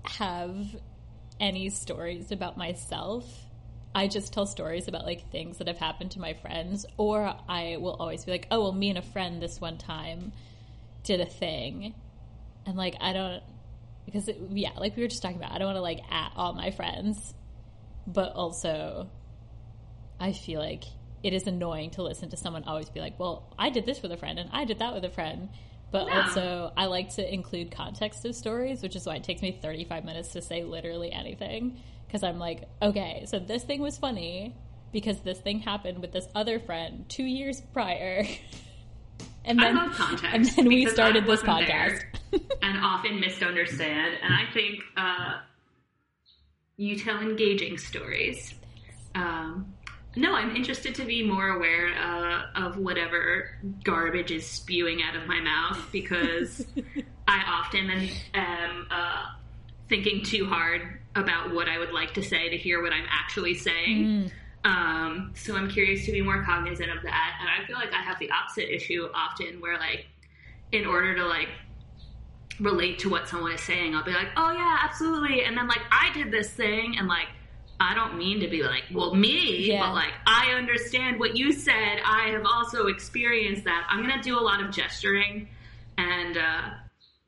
Speaker 2: have any stories about myself. I just tell stories about like things that have happened to my friends or I will always be like oh well me and a friend this one time did a thing and like I don't because it, yeah like we were just talking about I don't want to like at all my friends but also I feel like it is annoying to listen to someone always be like, "Well, I did this with a friend and I did that with a friend." But
Speaker 3: Yeah.
Speaker 2: also, I like to include context of stories, which is why it takes me 35 minutes to say literally anything because I'm like, "Okay, so this thing was funny because this thing happened with this other friend 2 years prior." and
Speaker 3: I
Speaker 2: then
Speaker 3: love context.
Speaker 2: and then we started
Speaker 3: I
Speaker 2: this podcast.
Speaker 3: and often misunderstand. And I think uh, you tell engaging stories. Um, no, I'm interested to be more aware uh, of whatever garbage is spewing out of my mouth because I often am, am uh, thinking too hard about what I would like to say to hear what I'm actually saying. Um, so I'm curious to be more cognizant of that. And I feel like I have the opposite issue often where, like, in order to, like, relate to what someone is saying, I'll be like, oh, yeah, absolutely. And then, like, I did this thing, and, like, I don't mean to be like, well, me,
Speaker 2: Yeah.
Speaker 3: but like, I understand what you said. I have also experienced that. I'm going to do a lot of gesturing, and uh,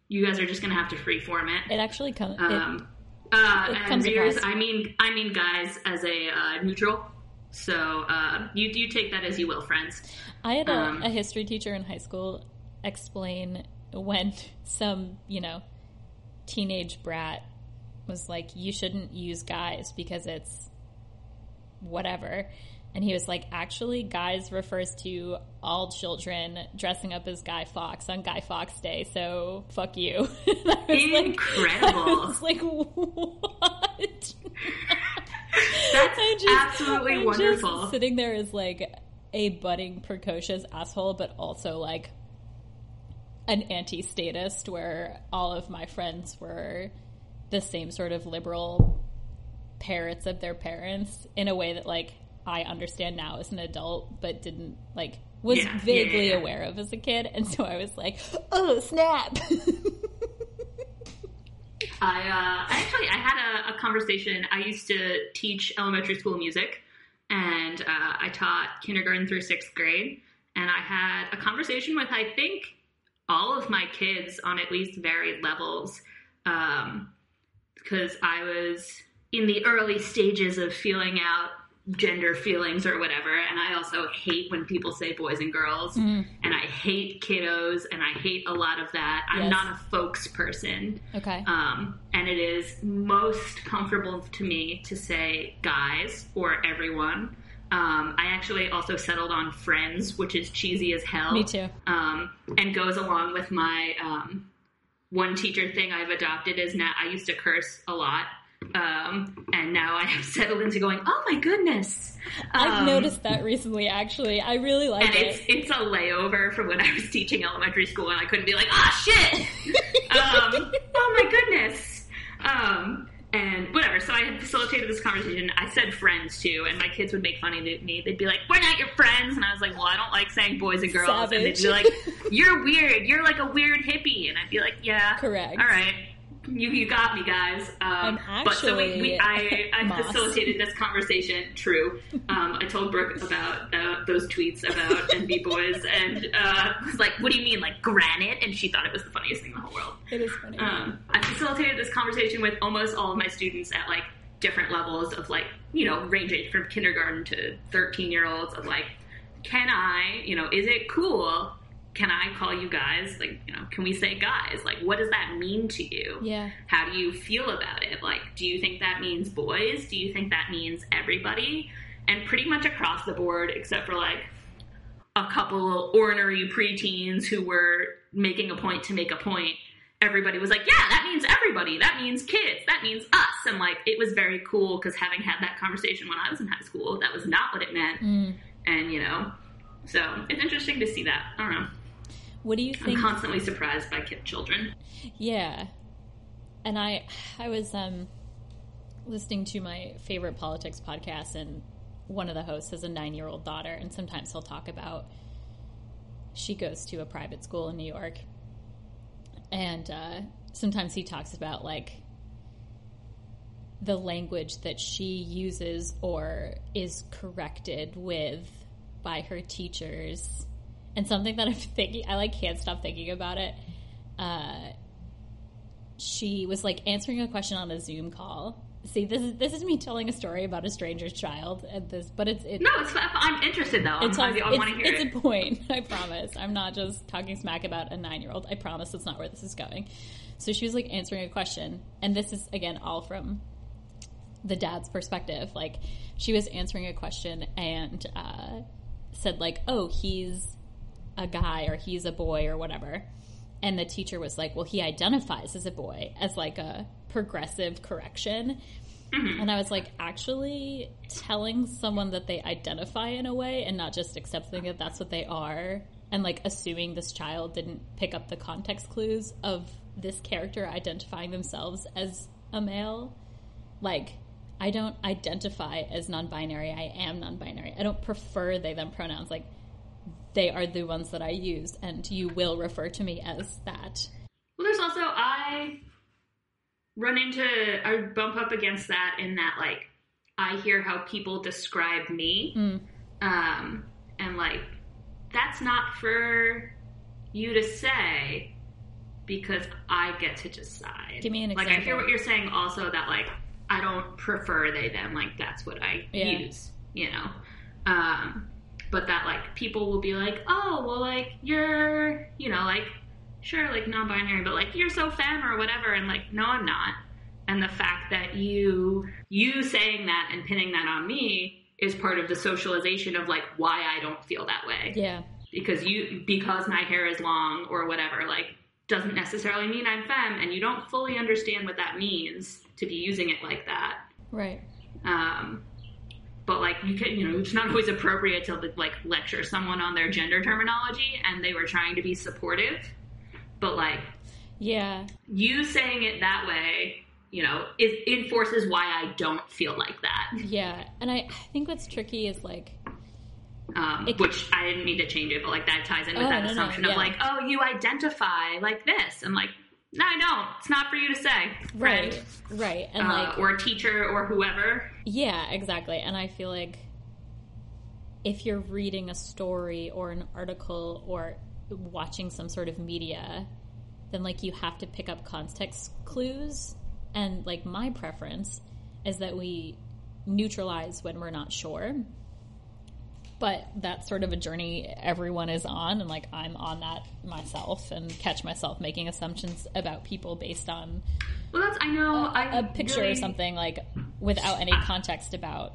Speaker 3: you guys are just going to have to freeform it.
Speaker 2: It actually comes.
Speaker 3: Um, uh,
Speaker 2: it
Speaker 3: and
Speaker 2: comes
Speaker 3: readers. I mean, I mean, guys, as a uh, neutral. So uh, you you take that as you will, friends.
Speaker 2: I had a,
Speaker 3: um,
Speaker 2: a history teacher in high school explain when some, you know, teenage brat was like, you shouldn't use guys because it's whatever. And he was like, actually, guys refers to all children dressing up as Guy Fawkes on Guy Fawkes Day, so fuck you. I was like-
Speaker 3: Incredible.
Speaker 2: I was like, what?
Speaker 3: That's
Speaker 2: just-
Speaker 3: absolutely
Speaker 2: I'm
Speaker 3: wonderful.
Speaker 2: Sitting there is like a budding precocious asshole, but also like an anti-statist, where all of my friends were the same sort of liberal parrots of their parents in a way that like I understand now as an adult, but didn't like was
Speaker 3: yeah,
Speaker 2: vaguely
Speaker 3: yeah, yeah.
Speaker 2: aware of as a kid, and so I was like, oh snap.
Speaker 3: I uh, actually I had a, a conversation. I used to teach elementary school music, and uh, I taught kindergarten through sixth grade. And I had a conversation with I think all of my kids on at least varied levels, because I was in the early stages of feeling out gender feelings or whatever. And I also hate when people say boys and girls, and I hate kiddos, and I hate a lot of that. I'm
Speaker 2: Yes.
Speaker 3: not a folks person.
Speaker 2: okay.
Speaker 3: Um, and it is most comfortable to me to say guys or everyone. Um, I actually also settled on friends, which is cheesy as hell.
Speaker 2: Me too.
Speaker 3: Um, and goes along with my um, one teacher thing I've adopted is now I used to curse a lot. Um, and now I have settled into going, oh my goodness.
Speaker 2: I've
Speaker 3: Um,
Speaker 2: noticed that recently. Actually, I really like
Speaker 3: and
Speaker 2: it.
Speaker 3: it's a layover from when I was teaching elementary school, and I couldn't be like, ah, shit. um, oh my goodness. Um, and whatever. So I had facilitated this conversation. I said friends too, and my kids would make fun of me. They'd be like, "We're not your friends," and I was like, "Well, I don't like saying boys and girls." And they'd be like, "You're weird. You're like a weird hippie," and I'd be like, "Yeah,
Speaker 2: Correct.
Speaker 3: All right." You, you got me, guys. Um,
Speaker 2: I'm
Speaker 3: but so we, we, I, I facilitated this conversation. True. Um, I told Brooke about uh, those tweets about NB Boys, and uh, was like, "What do you mean, like granite?" And she thought it was the funniest thing in the whole world.
Speaker 2: It is funny.
Speaker 3: Um, I facilitated this conversation with almost all of my students at like different levels of like you know ranging from kindergarten to thirteen year olds of like, can I, you know, is it cool? Can I call you guys? Like, you know, can we say guys? Like, what does that mean to you?
Speaker 2: yeah.
Speaker 3: How do you feel about it? Like, do you think that means boys? Do you think that means everybody? And pretty much across the board, except for like a couple ornery preteens who were making a point to make a point, everybody was like, yeah, that means everybody. That means kids. That means us. And like, it was very cool because having had that conversation when I was in high school, that was not what it meant.
Speaker 2: Mm.
Speaker 3: And, you know, so it's interesting to see that. I don't know.
Speaker 2: What do you think?
Speaker 3: I'm constantly surprised by kid children.
Speaker 2: Yeah. And I I was um listening to my favorite politics podcast and one of the hosts has a 9-year-old daughter and sometimes he'll talk about she goes to a private school in New York. And uh sometimes he talks about like the language that she uses or is corrected with by her teachers. And something that I'm thinking, I like can't stop thinking about it. Uh, she was like answering a question on a Zoom call. See, this is this is me telling a story about a stranger's child, at this, but it's it,
Speaker 3: No, it's, I'm interested though. I'm,
Speaker 2: it's,
Speaker 3: I, I
Speaker 2: it's, it's
Speaker 3: it.
Speaker 2: a point. I promise. I'm not just talking smack about a nine year old. I promise that's not where this is going. So she was like answering a question, and this is again all from the dad's perspective. Like she was answering a question and uh, said like, "Oh, he's a guy or he's a boy or whatever." And the teacher was like, "Well, he identifies as a boy," as like a progressive correction.
Speaker 3: Mhm.
Speaker 2: And I was like, actually telling someone that they identify in a way and not just accepting that that's what they are and like assuming this child didn't pick up the context clues of this character identifying themselves as a male. Like, I don't identify as non binary. I am non binary. I don't prefer they them pronouns. Like, they are the ones that I use, and you will refer to me as that.
Speaker 3: Well, there's also I run into I bump up against that in that like I hear how people describe me,
Speaker 2: Mm.
Speaker 3: um, and like that's not for you to say because I get to decide.
Speaker 2: Give me an example.
Speaker 3: Like I hear what you're saying also that like I don't prefer they them like that's what I
Speaker 2: Yeah.
Speaker 3: use, you know. Um but that like people will be like, "Oh, well like you're, you know, like sure like non-binary, but like you're so femme or whatever." And like, "No, I'm not." And the fact that you you saying that and pinning that on me is part of the socialization of like why I don't feel that way
Speaker 2: Yeah.
Speaker 3: because you because my hair is long or whatever like doesn't necessarily mean I'm femme and you don't fully understand what that means to be using it like that.
Speaker 2: Right.
Speaker 3: Um, but like you can you know it's not always appropriate to like lecture someone on their gender terminology and they were trying to be supportive. But like
Speaker 2: Yeah.
Speaker 3: you saying it that way, you know, it enforces why I don't feel like that.
Speaker 2: Yeah. And I, I think what's tricky is like,
Speaker 3: Um,
Speaker 2: It-
Speaker 3: which I didn't mean to change it, but like that ties in with
Speaker 2: Oh,
Speaker 3: that
Speaker 2: no, no,
Speaker 3: assumption
Speaker 2: yeah.
Speaker 3: of like, oh, you identify like this, and like, no, I don't. It's not for you to say,
Speaker 2: right.
Speaker 3: friend,
Speaker 2: Right. And
Speaker 3: uh,
Speaker 2: like,
Speaker 3: or teacher or whoever.
Speaker 2: Yeah, exactly. And I feel like if you're reading a story or an article or watching some sort of media, then like you have to pick up context clues. And like my preference is that we neutralize when we're not sure. But that's sort of a journey everyone is on, and like I'm on that myself, and catch myself making assumptions about people based on
Speaker 3: Well, that's I know. I
Speaker 2: a picture
Speaker 3: really,
Speaker 2: or something like without any context about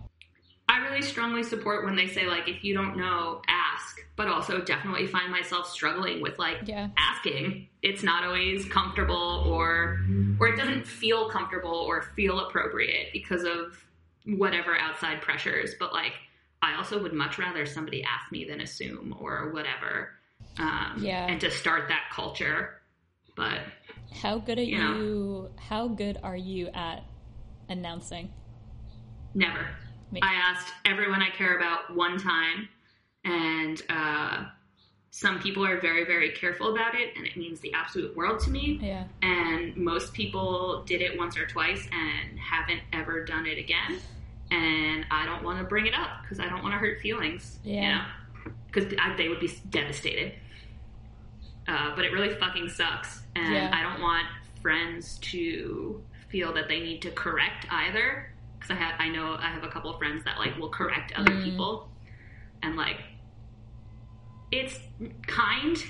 Speaker 3: I really strongly support when they say like, if you don't know, ask. But also, definitely find myself struggling with like
Speaker 2: Yeah.
Speaker 3: asking. It's not always comfortable, or or it doesn't feel comfortable or feel appropriate because of whatever outside pressures. But like, I also would much rather somebody ask me than assume or whatever. Um,
Speaker 2: Yeah.
Speaker 3: And to start that culture. But
Speaker 2: How good are
Speaker 3: Yeah.
Speaker 2: you? How good are you at announcing?
Speaker 3: Never.
Speaker 2: Me.
Speaker 3: I asked everyone I care about one time, and uh, some people are very, very careful about it, and it means the absolute world to me.
Speaker 2: Yeah,
Speaker 3: And most people did it once or twice and haven't ever done it again. And I don't want to bring it up because I don't want to hurt feelings.
Speaker 2: Yeah.
Speaker 3: Because they would be devastated. Uh, but it really fucking sucks. And
Speaker 2: Yeah.
Speaker 3: I don't want friends to feel that they need to correct either. Because I have, I know I have a couple of friends that like will correct other
Speaker 2: Mm.
Speaker 3: people, and like, it's kind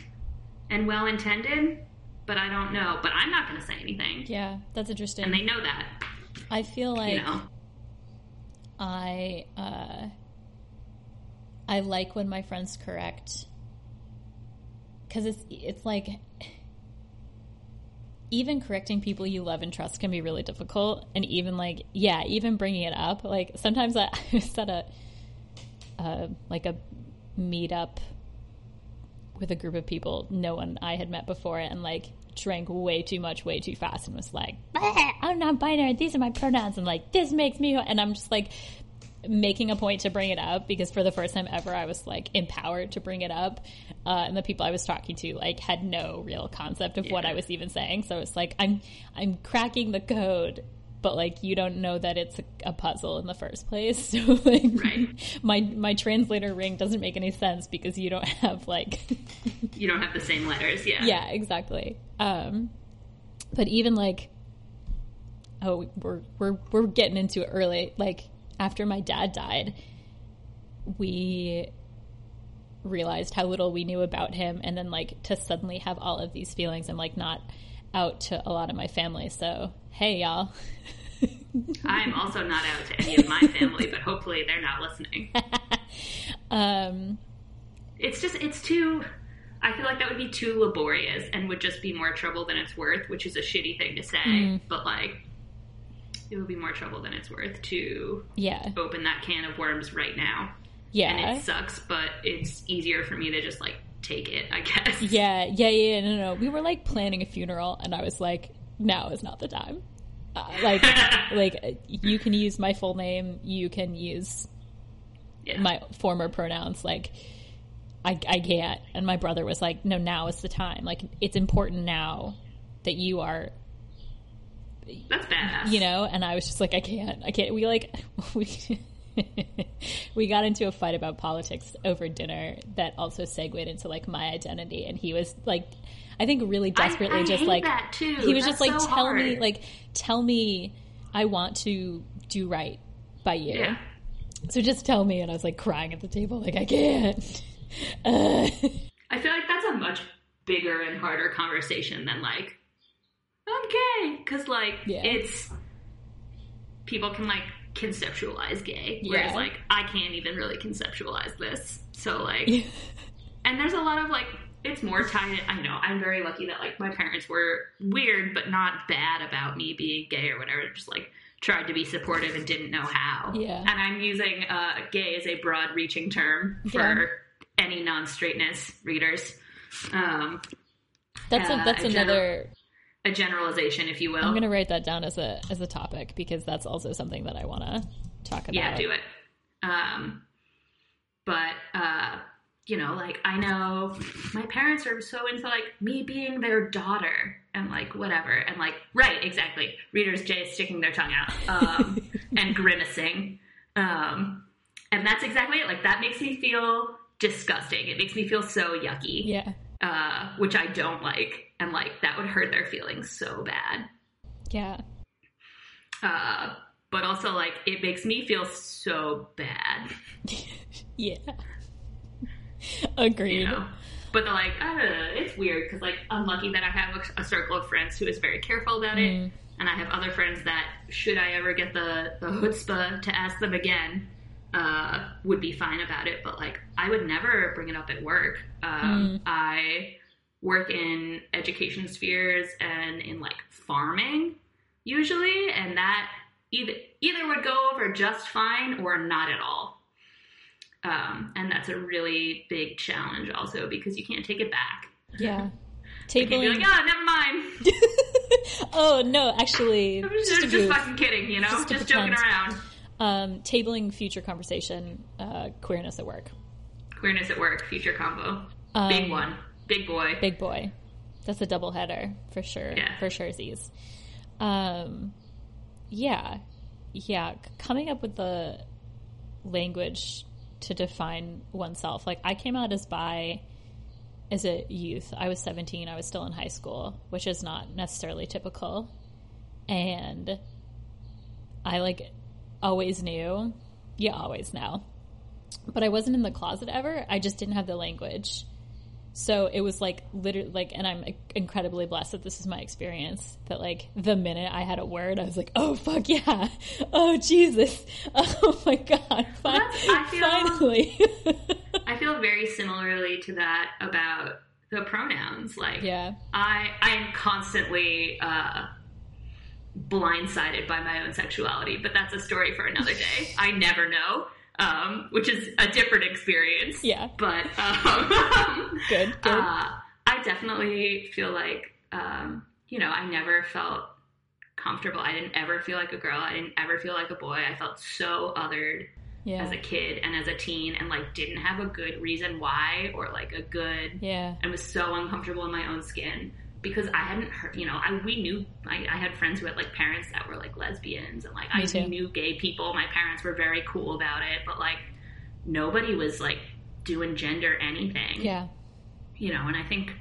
Speaker 3: and well intended, but I don't know. But I'm not going to say anything,
Speaker 2: yeah, that's interesting.
Speaker 3: and they know that.
Speaker 2: I feel like
Speaker 3: you know,
Speaker 2: I uh, I like when my friends correct. Because it's it's like even correcting people you love and trust can be really difficult, and even like yeah, even bringing it up like sometimes I, at a uh, like a meetup with a group of people no one I had met before. And like drank way too much way too fast and was like "Ah, I'm not binary. These are my pronouns. And like this makes me and I'm just like making a point to bring it up because for the first time ever I was like empowered to bring it up uh, and the people I was talking to like had no real concept of what I was even saying. So it's like I'm I'm cracking the code but like you don't know that it's a, a puzzle in the first place so like
Speaker 3: Right.
Speaker 2: my my translator ring doesn't make any sense because you don't have like
Speaker 3: you don't have the same letters. Yeah.
Speaker 2: yeah exactly um but even like oh we're we're we're getting into it early like after my dad died we realized how little we knew about him and then like to suddenly have all of these feelings i'm like not out to a lot of my family so hey y'all
Speaker 3: I'm also not out to any of my family, but hopefully they're not listening.
Speaker 2: um
Speaker 3: It's just, it's too. I feel like that would be too laborious and would just be more trouble than it's worth, which is a shitty thing to say.
Speaker 2: Mm.
Speaker 3: But like, it would be more trouble than it's worth to
Speaker 2: Yeah.
Speaker 3: open that can of worms right now.
Speaker 2: Yeah.
Speaker 3: And it sucks, but it's easier for me to just like take it, I guess.
Speaker 2: Yeah, yeah, yeah. No, no. We were like planning a funeral, and I was like, now is not the time. Uh, like, like you can use my full name. You can use
Speaker 3: Yeah.
Speaker 2: my former pronouns. Like, I, I can't. And my brother was like, no, now is the time. Like, it's important now that you are
Speaker 3: That's badass.
Speaker 2: you know and i was just like i can't i can't we like we we got into a fight about politics over dinner that also segued into like my identity and he was like i think really desperately
Speaker 3: I
Speaker 2: just
Speaker 3: hate
Speaker 2: like
Speaker 3: that, too.
Speaker 2: he was
Speaker 3: That's
Speaker 2: just like
Speaker 3: so
Speaker 2: tell me like tell me i want to do right by you
Speaker 3: Yeah.
Speaker 2: so just tell me and i was like crying at the table like i can't uh,
Speaker 3: I feel like that's a much bigger and harder conversation than like I'm gay because like
Speaker 2: Yeah.
Speaker 3: it's people can like conceptualize gay, whereas
Speaker 2: Yeah.
Speaker 3: like I can't even really conceptualize this. So like, and there's a lot of like it's more tied. I know I'm very lucky that like my parents were weird but not bad about me being gay or whatever. Just like tried to be supportive and didn't know how.
Speaker 2: Yeah.
Speaker 3: And I'm using uh, gay as a broad reaching term for
Speaker 2: Yeah.
Speaker 3: any non straightness readers. Um,
Speaker 2: that's a,
Speaker 3: Uh,
Speaker 2: that's
Speaker 3: a general-
Speaker 2: another
Speaker 3: a generalization, if you will.
Speaker 2: i'm gonna write that down as a as a topic because that's also something that i want to talk about
Speaker 3: yeah, do it. Um, but uh, you know, like I know my parents are so into like me being their daughter and like whatever, and like right, exactly. Readers J sticking their tongue out um, and grimacing, um, and that's exactly it. Like that makes me feel disgusting. It makes me feel so yucky,
Speaker 2: yeah
Speaker 3: uh, which I don't like, and like that would hurt their feelings so bad.
Speaker 2: yeah
Speaker 3: Uh, but also like it makes me feel so bad.
Speaker 2: Yeah. Agreed.
Speaker 3: you know. But they're like, I don't know, it's weird because like I'm lucky that I have a, a circle of friends who is very careful about
Speaker 2: Mm.
Speaker 3: it, and I have other friends that should I ever get the the chutzpah to ask them again, uh, would be fine about it. But like I would never bring it up at work. Um,
Speaker 2: Mm.
Speaker 3: I work in education spheres and in like farming usually, and that either either would go over just fine or not at all. Um, and that's a really big challenge also because you can't take it back.
Speaker 2: Yeah.
Speaker 3: You can't be
Speaker 2: Tabling.
Speaker 3: like, oh, never mind.
Speaker 2: oh no, actually,
Speaker 3: I'm just,
Speaker 2: just,
Speaker 3: just, fucking kidding, you know?
Speaker 2: Just
Speaker 3: Just, joking around.
Speaker 2: um, tabling future conversation, uh, queerness at work.
Speaker 3: Queerness at work, future combo.
Speaker 2: Um,
Speaker 3: Big one. Big boy.
Speaker 2: Big boy. That's a double header for sure.
Speaker 3: Yeah.
Speaker 2: For sure, Z's. Um, yeah, yeah. Coming up with the language to define oneself. Like I came out as bi as a youth. I was 17. I was still in high school, which is not necessarily typical. And I like always knew. You always know. But I wasn't in the closet ever. I just didn't have the language. So it was like literally like, and I'm incredibly blessed that this is my experience. That like the minute I had a word, I was like, oh fuck yeah, oh Jesus, oh my god, fi-
Speaker 3: that's- I feel-
Speaker 2: finally.
Speaker 3: I feel very similarly to that about the pronouns. Like,
Speaker 2: yeah,
Speaker 3: I I am constantly uh, blindsided by my own sexuality, but that's a story for another day. I never know, um, which is a different experience.
Speaker 2: yeah,
Speaker 3: But um,
Speaker 2: good, good.
Speaker 3: uh, I definitely feel like um, you know I never felt comfortable. I didn't ever feel like a girl. I didn't ever feel like a boy. I felt so othered
Speaker 2: yeah,
Speaker 3: as a kid and as a teen, and like didn't have a good reason why or like a good
Speaker 2: yeah,
Speaker 3: and was so uncomfortable in my own skin because I hadn't heard, you know, I we knew I, I had friends who had like parents that were like lesbians and like
Speaker 2: Me
Speaker 3: I
Speaker 2: too.
Speaker 3: knew gay people. My parents were very cool about it, but like nobody was like doing gender anything,
Speaker 2: yeah,
Speaker 3: you know. And I think,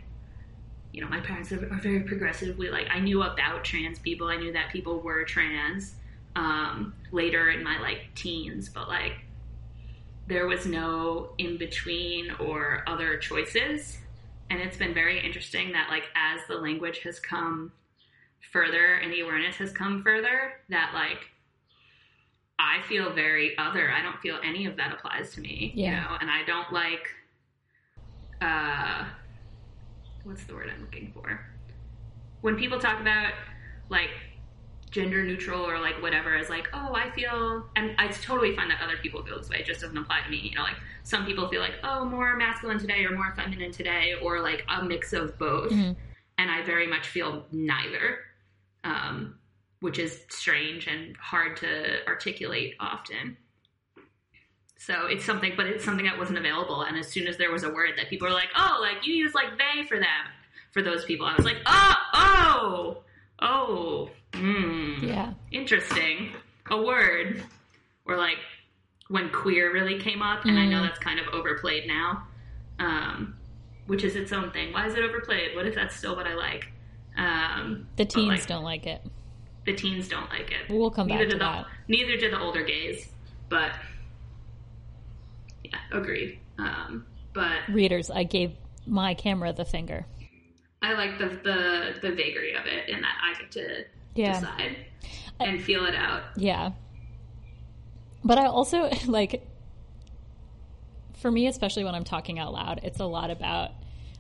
Speaker 3: you know, my parents are, are very progressive. We like I knew about trans people. I knew that people were trans um, later in my like teens, but like there was no in between or other choices. And it's been very interesting that like as the language has come further and the awareness has come further, that like I feel very other. I don't feel any of that applies to me. You
Speaker 2: Yeah.
Speaker 3: know, and I don't like uh what's the word I'm looking for? When people talk about like gender neutral or like whatever is like oh i feel and i totally find that other people feel this way. It just doesn't apply to me you know like some people feel like oh more masculine today or more feminine today or like a mix of both.
Speaker 2: Mhm.
Speaker 3: and i very much feel neither um, which is strange and hard to articulate often. So it's something but it's something that wasn't available and as soon as there was a word that people were like oh like you use like they for them for those people i was like oh oh oh hmm
Speaker 2: Yeah.
Speaker 3: interesting a word or like when queer really came up and i know
Speaker 2: Mm.
Speaker 3: that's kind of overplayed now um, which is its own thing why is it overplayed what if that's still what i like um,
Speaker 2: The teens
Speaker 3: like,
Speaker 2: don't like it.
Speaker 3: the teens don't like it
Speaker 2: We'll come back
Speaker 3: neither
Speaker 2: to
Speaker 3: the
Speaker 2: that.
Speaker 3: neither did the older gays but yeah agreed um, but
Speaker 2: Readers, I gave my camera the finger.
Speaker 3: I like the the the vagary of it and that i get to
Speaker 2: Yeah.
Speaker 3: decide and feel it out
Speaker 2: Yeah. But I also like for me especially when I'm talking out loud, it's a lot about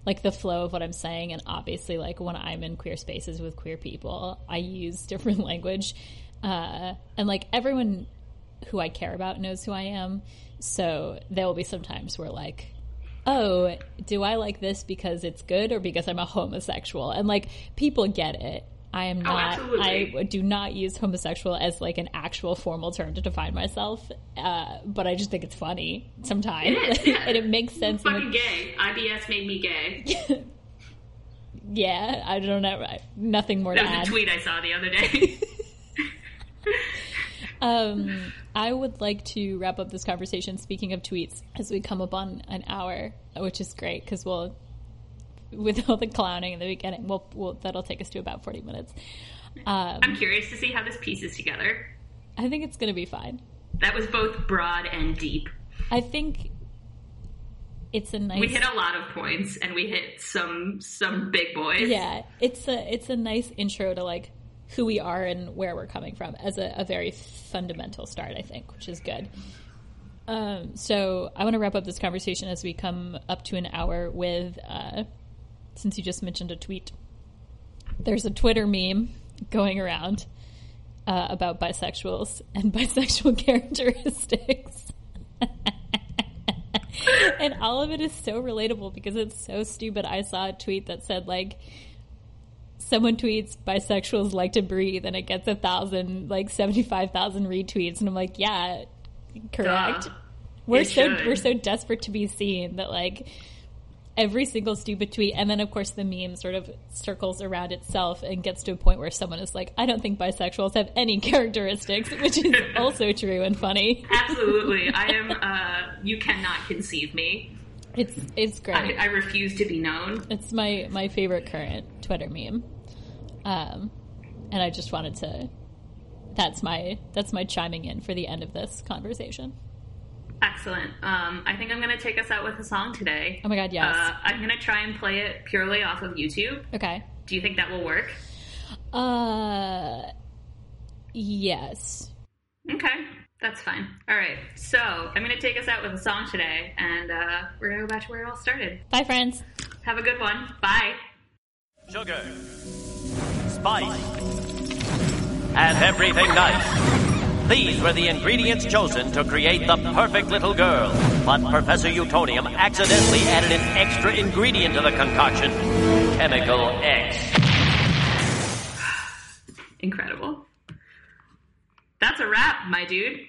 Speaker 2: like the flow of what I'm saying and obviously like when I'm in queer spaces with queer people, I use different language. Uh and like everyone who I care about knows who I am. So there will be some times where like oh, do I like this because it's good or because I'm a homosexual? And like people get it. I am not.
Speaker 3: absolutely.
Speaker 2: I do not use homosexual as like an actual formal term to define myself, uh, but I just think it's funny sometimes,
Speaker 3: It is, yeah.
Speaker 2: and it makes sense. in
Speaker 3: fucking
Speaker 2: the-
Speaker 3: gay ibs made me gay
Speaker 2: yeah, I don't know. Nothing more
Speaker 3: That was
Speaker 2: add.
Speaker 3: a tweet I saw the other day.
Speaker 2: Um, I would like to wrap up this conversation. Speaking of tweets, as we come up on an hour, which is great because we'll, with all the clowning in the beginning, we'll, we'll that'll take us to about forty minutes. Um,
Speaker 3: I'm curious to see how this pieces together.
Speaker 2: I think it's going to be fine.
Speaker 3: That was both broad and deep.
Speaker 2: I think it's a nice.
Speaker 3: We hit a lot of points, and we hit some some big boys.
Speaker 2: yeah, it's a it's a nice intro to like who we are and where we're coming from as a, a very fundamental start, I think, which is good. Um, so I want to wrap up this conversation as we come up to an hour with, uh, since you just mentioned a tweet, there's a Twitter meme going around uh, about bisexuals and bisexual characteristics. and all of it is so relatable because it's so stupid. I saw a tweet that said like someone tweets bisexuals like to breathe and it gets a thousand like 75,000 retweets and I'm like, yeah, correct.
Speaker 3: Duh.
Speaker 2: We're
Speaker 3: It
Speaker 2: so
Speaker 3: should.
Speaker 2: we're so desperate to be seen that like every single stupid tweet and then of course the meme sort of circles around itself and gets to a point where someone is like, I don't think bisexuals have any characteristics, which is also true and funny.
Speaker 3: Absolutely. I am. Uh, you cannot conceive me.
Speaker 2: It's it's great.
Speaker 3: I, I refuse to be known.
Speaker 2: It's my my favorite current Twitter meme, um, and I just wanted to. That's my that's my chiming in for the end of this conversation.
Speaker 3: Excellent. Um, I think I'm going to take us out with a song today.
Speaker 2: Oh my god, yes.
Speaker 3: Uh, I'm going to try and play it purely off of YouTube.
Speaker 2: okay.
Speaker 3: Do you think that will work?
Speaker 2: Uh, yes.
Speaker 3: Okay, that's fine. All right, so I'm going to take us out with a song today, and uh, we're going to go back to where it all started.
Speaker 2: Bye, friends.
Speaker 3: Have a good one. Bye.
Speaker 4: sugar, spice, and everything nice. These were the ingredients chosen to create the perfect little girl. But Professor Utonium accidentally added an extra ingredient to the concoction Chemical X.
Speaker 3: Incredible. That's a wrap, my dude.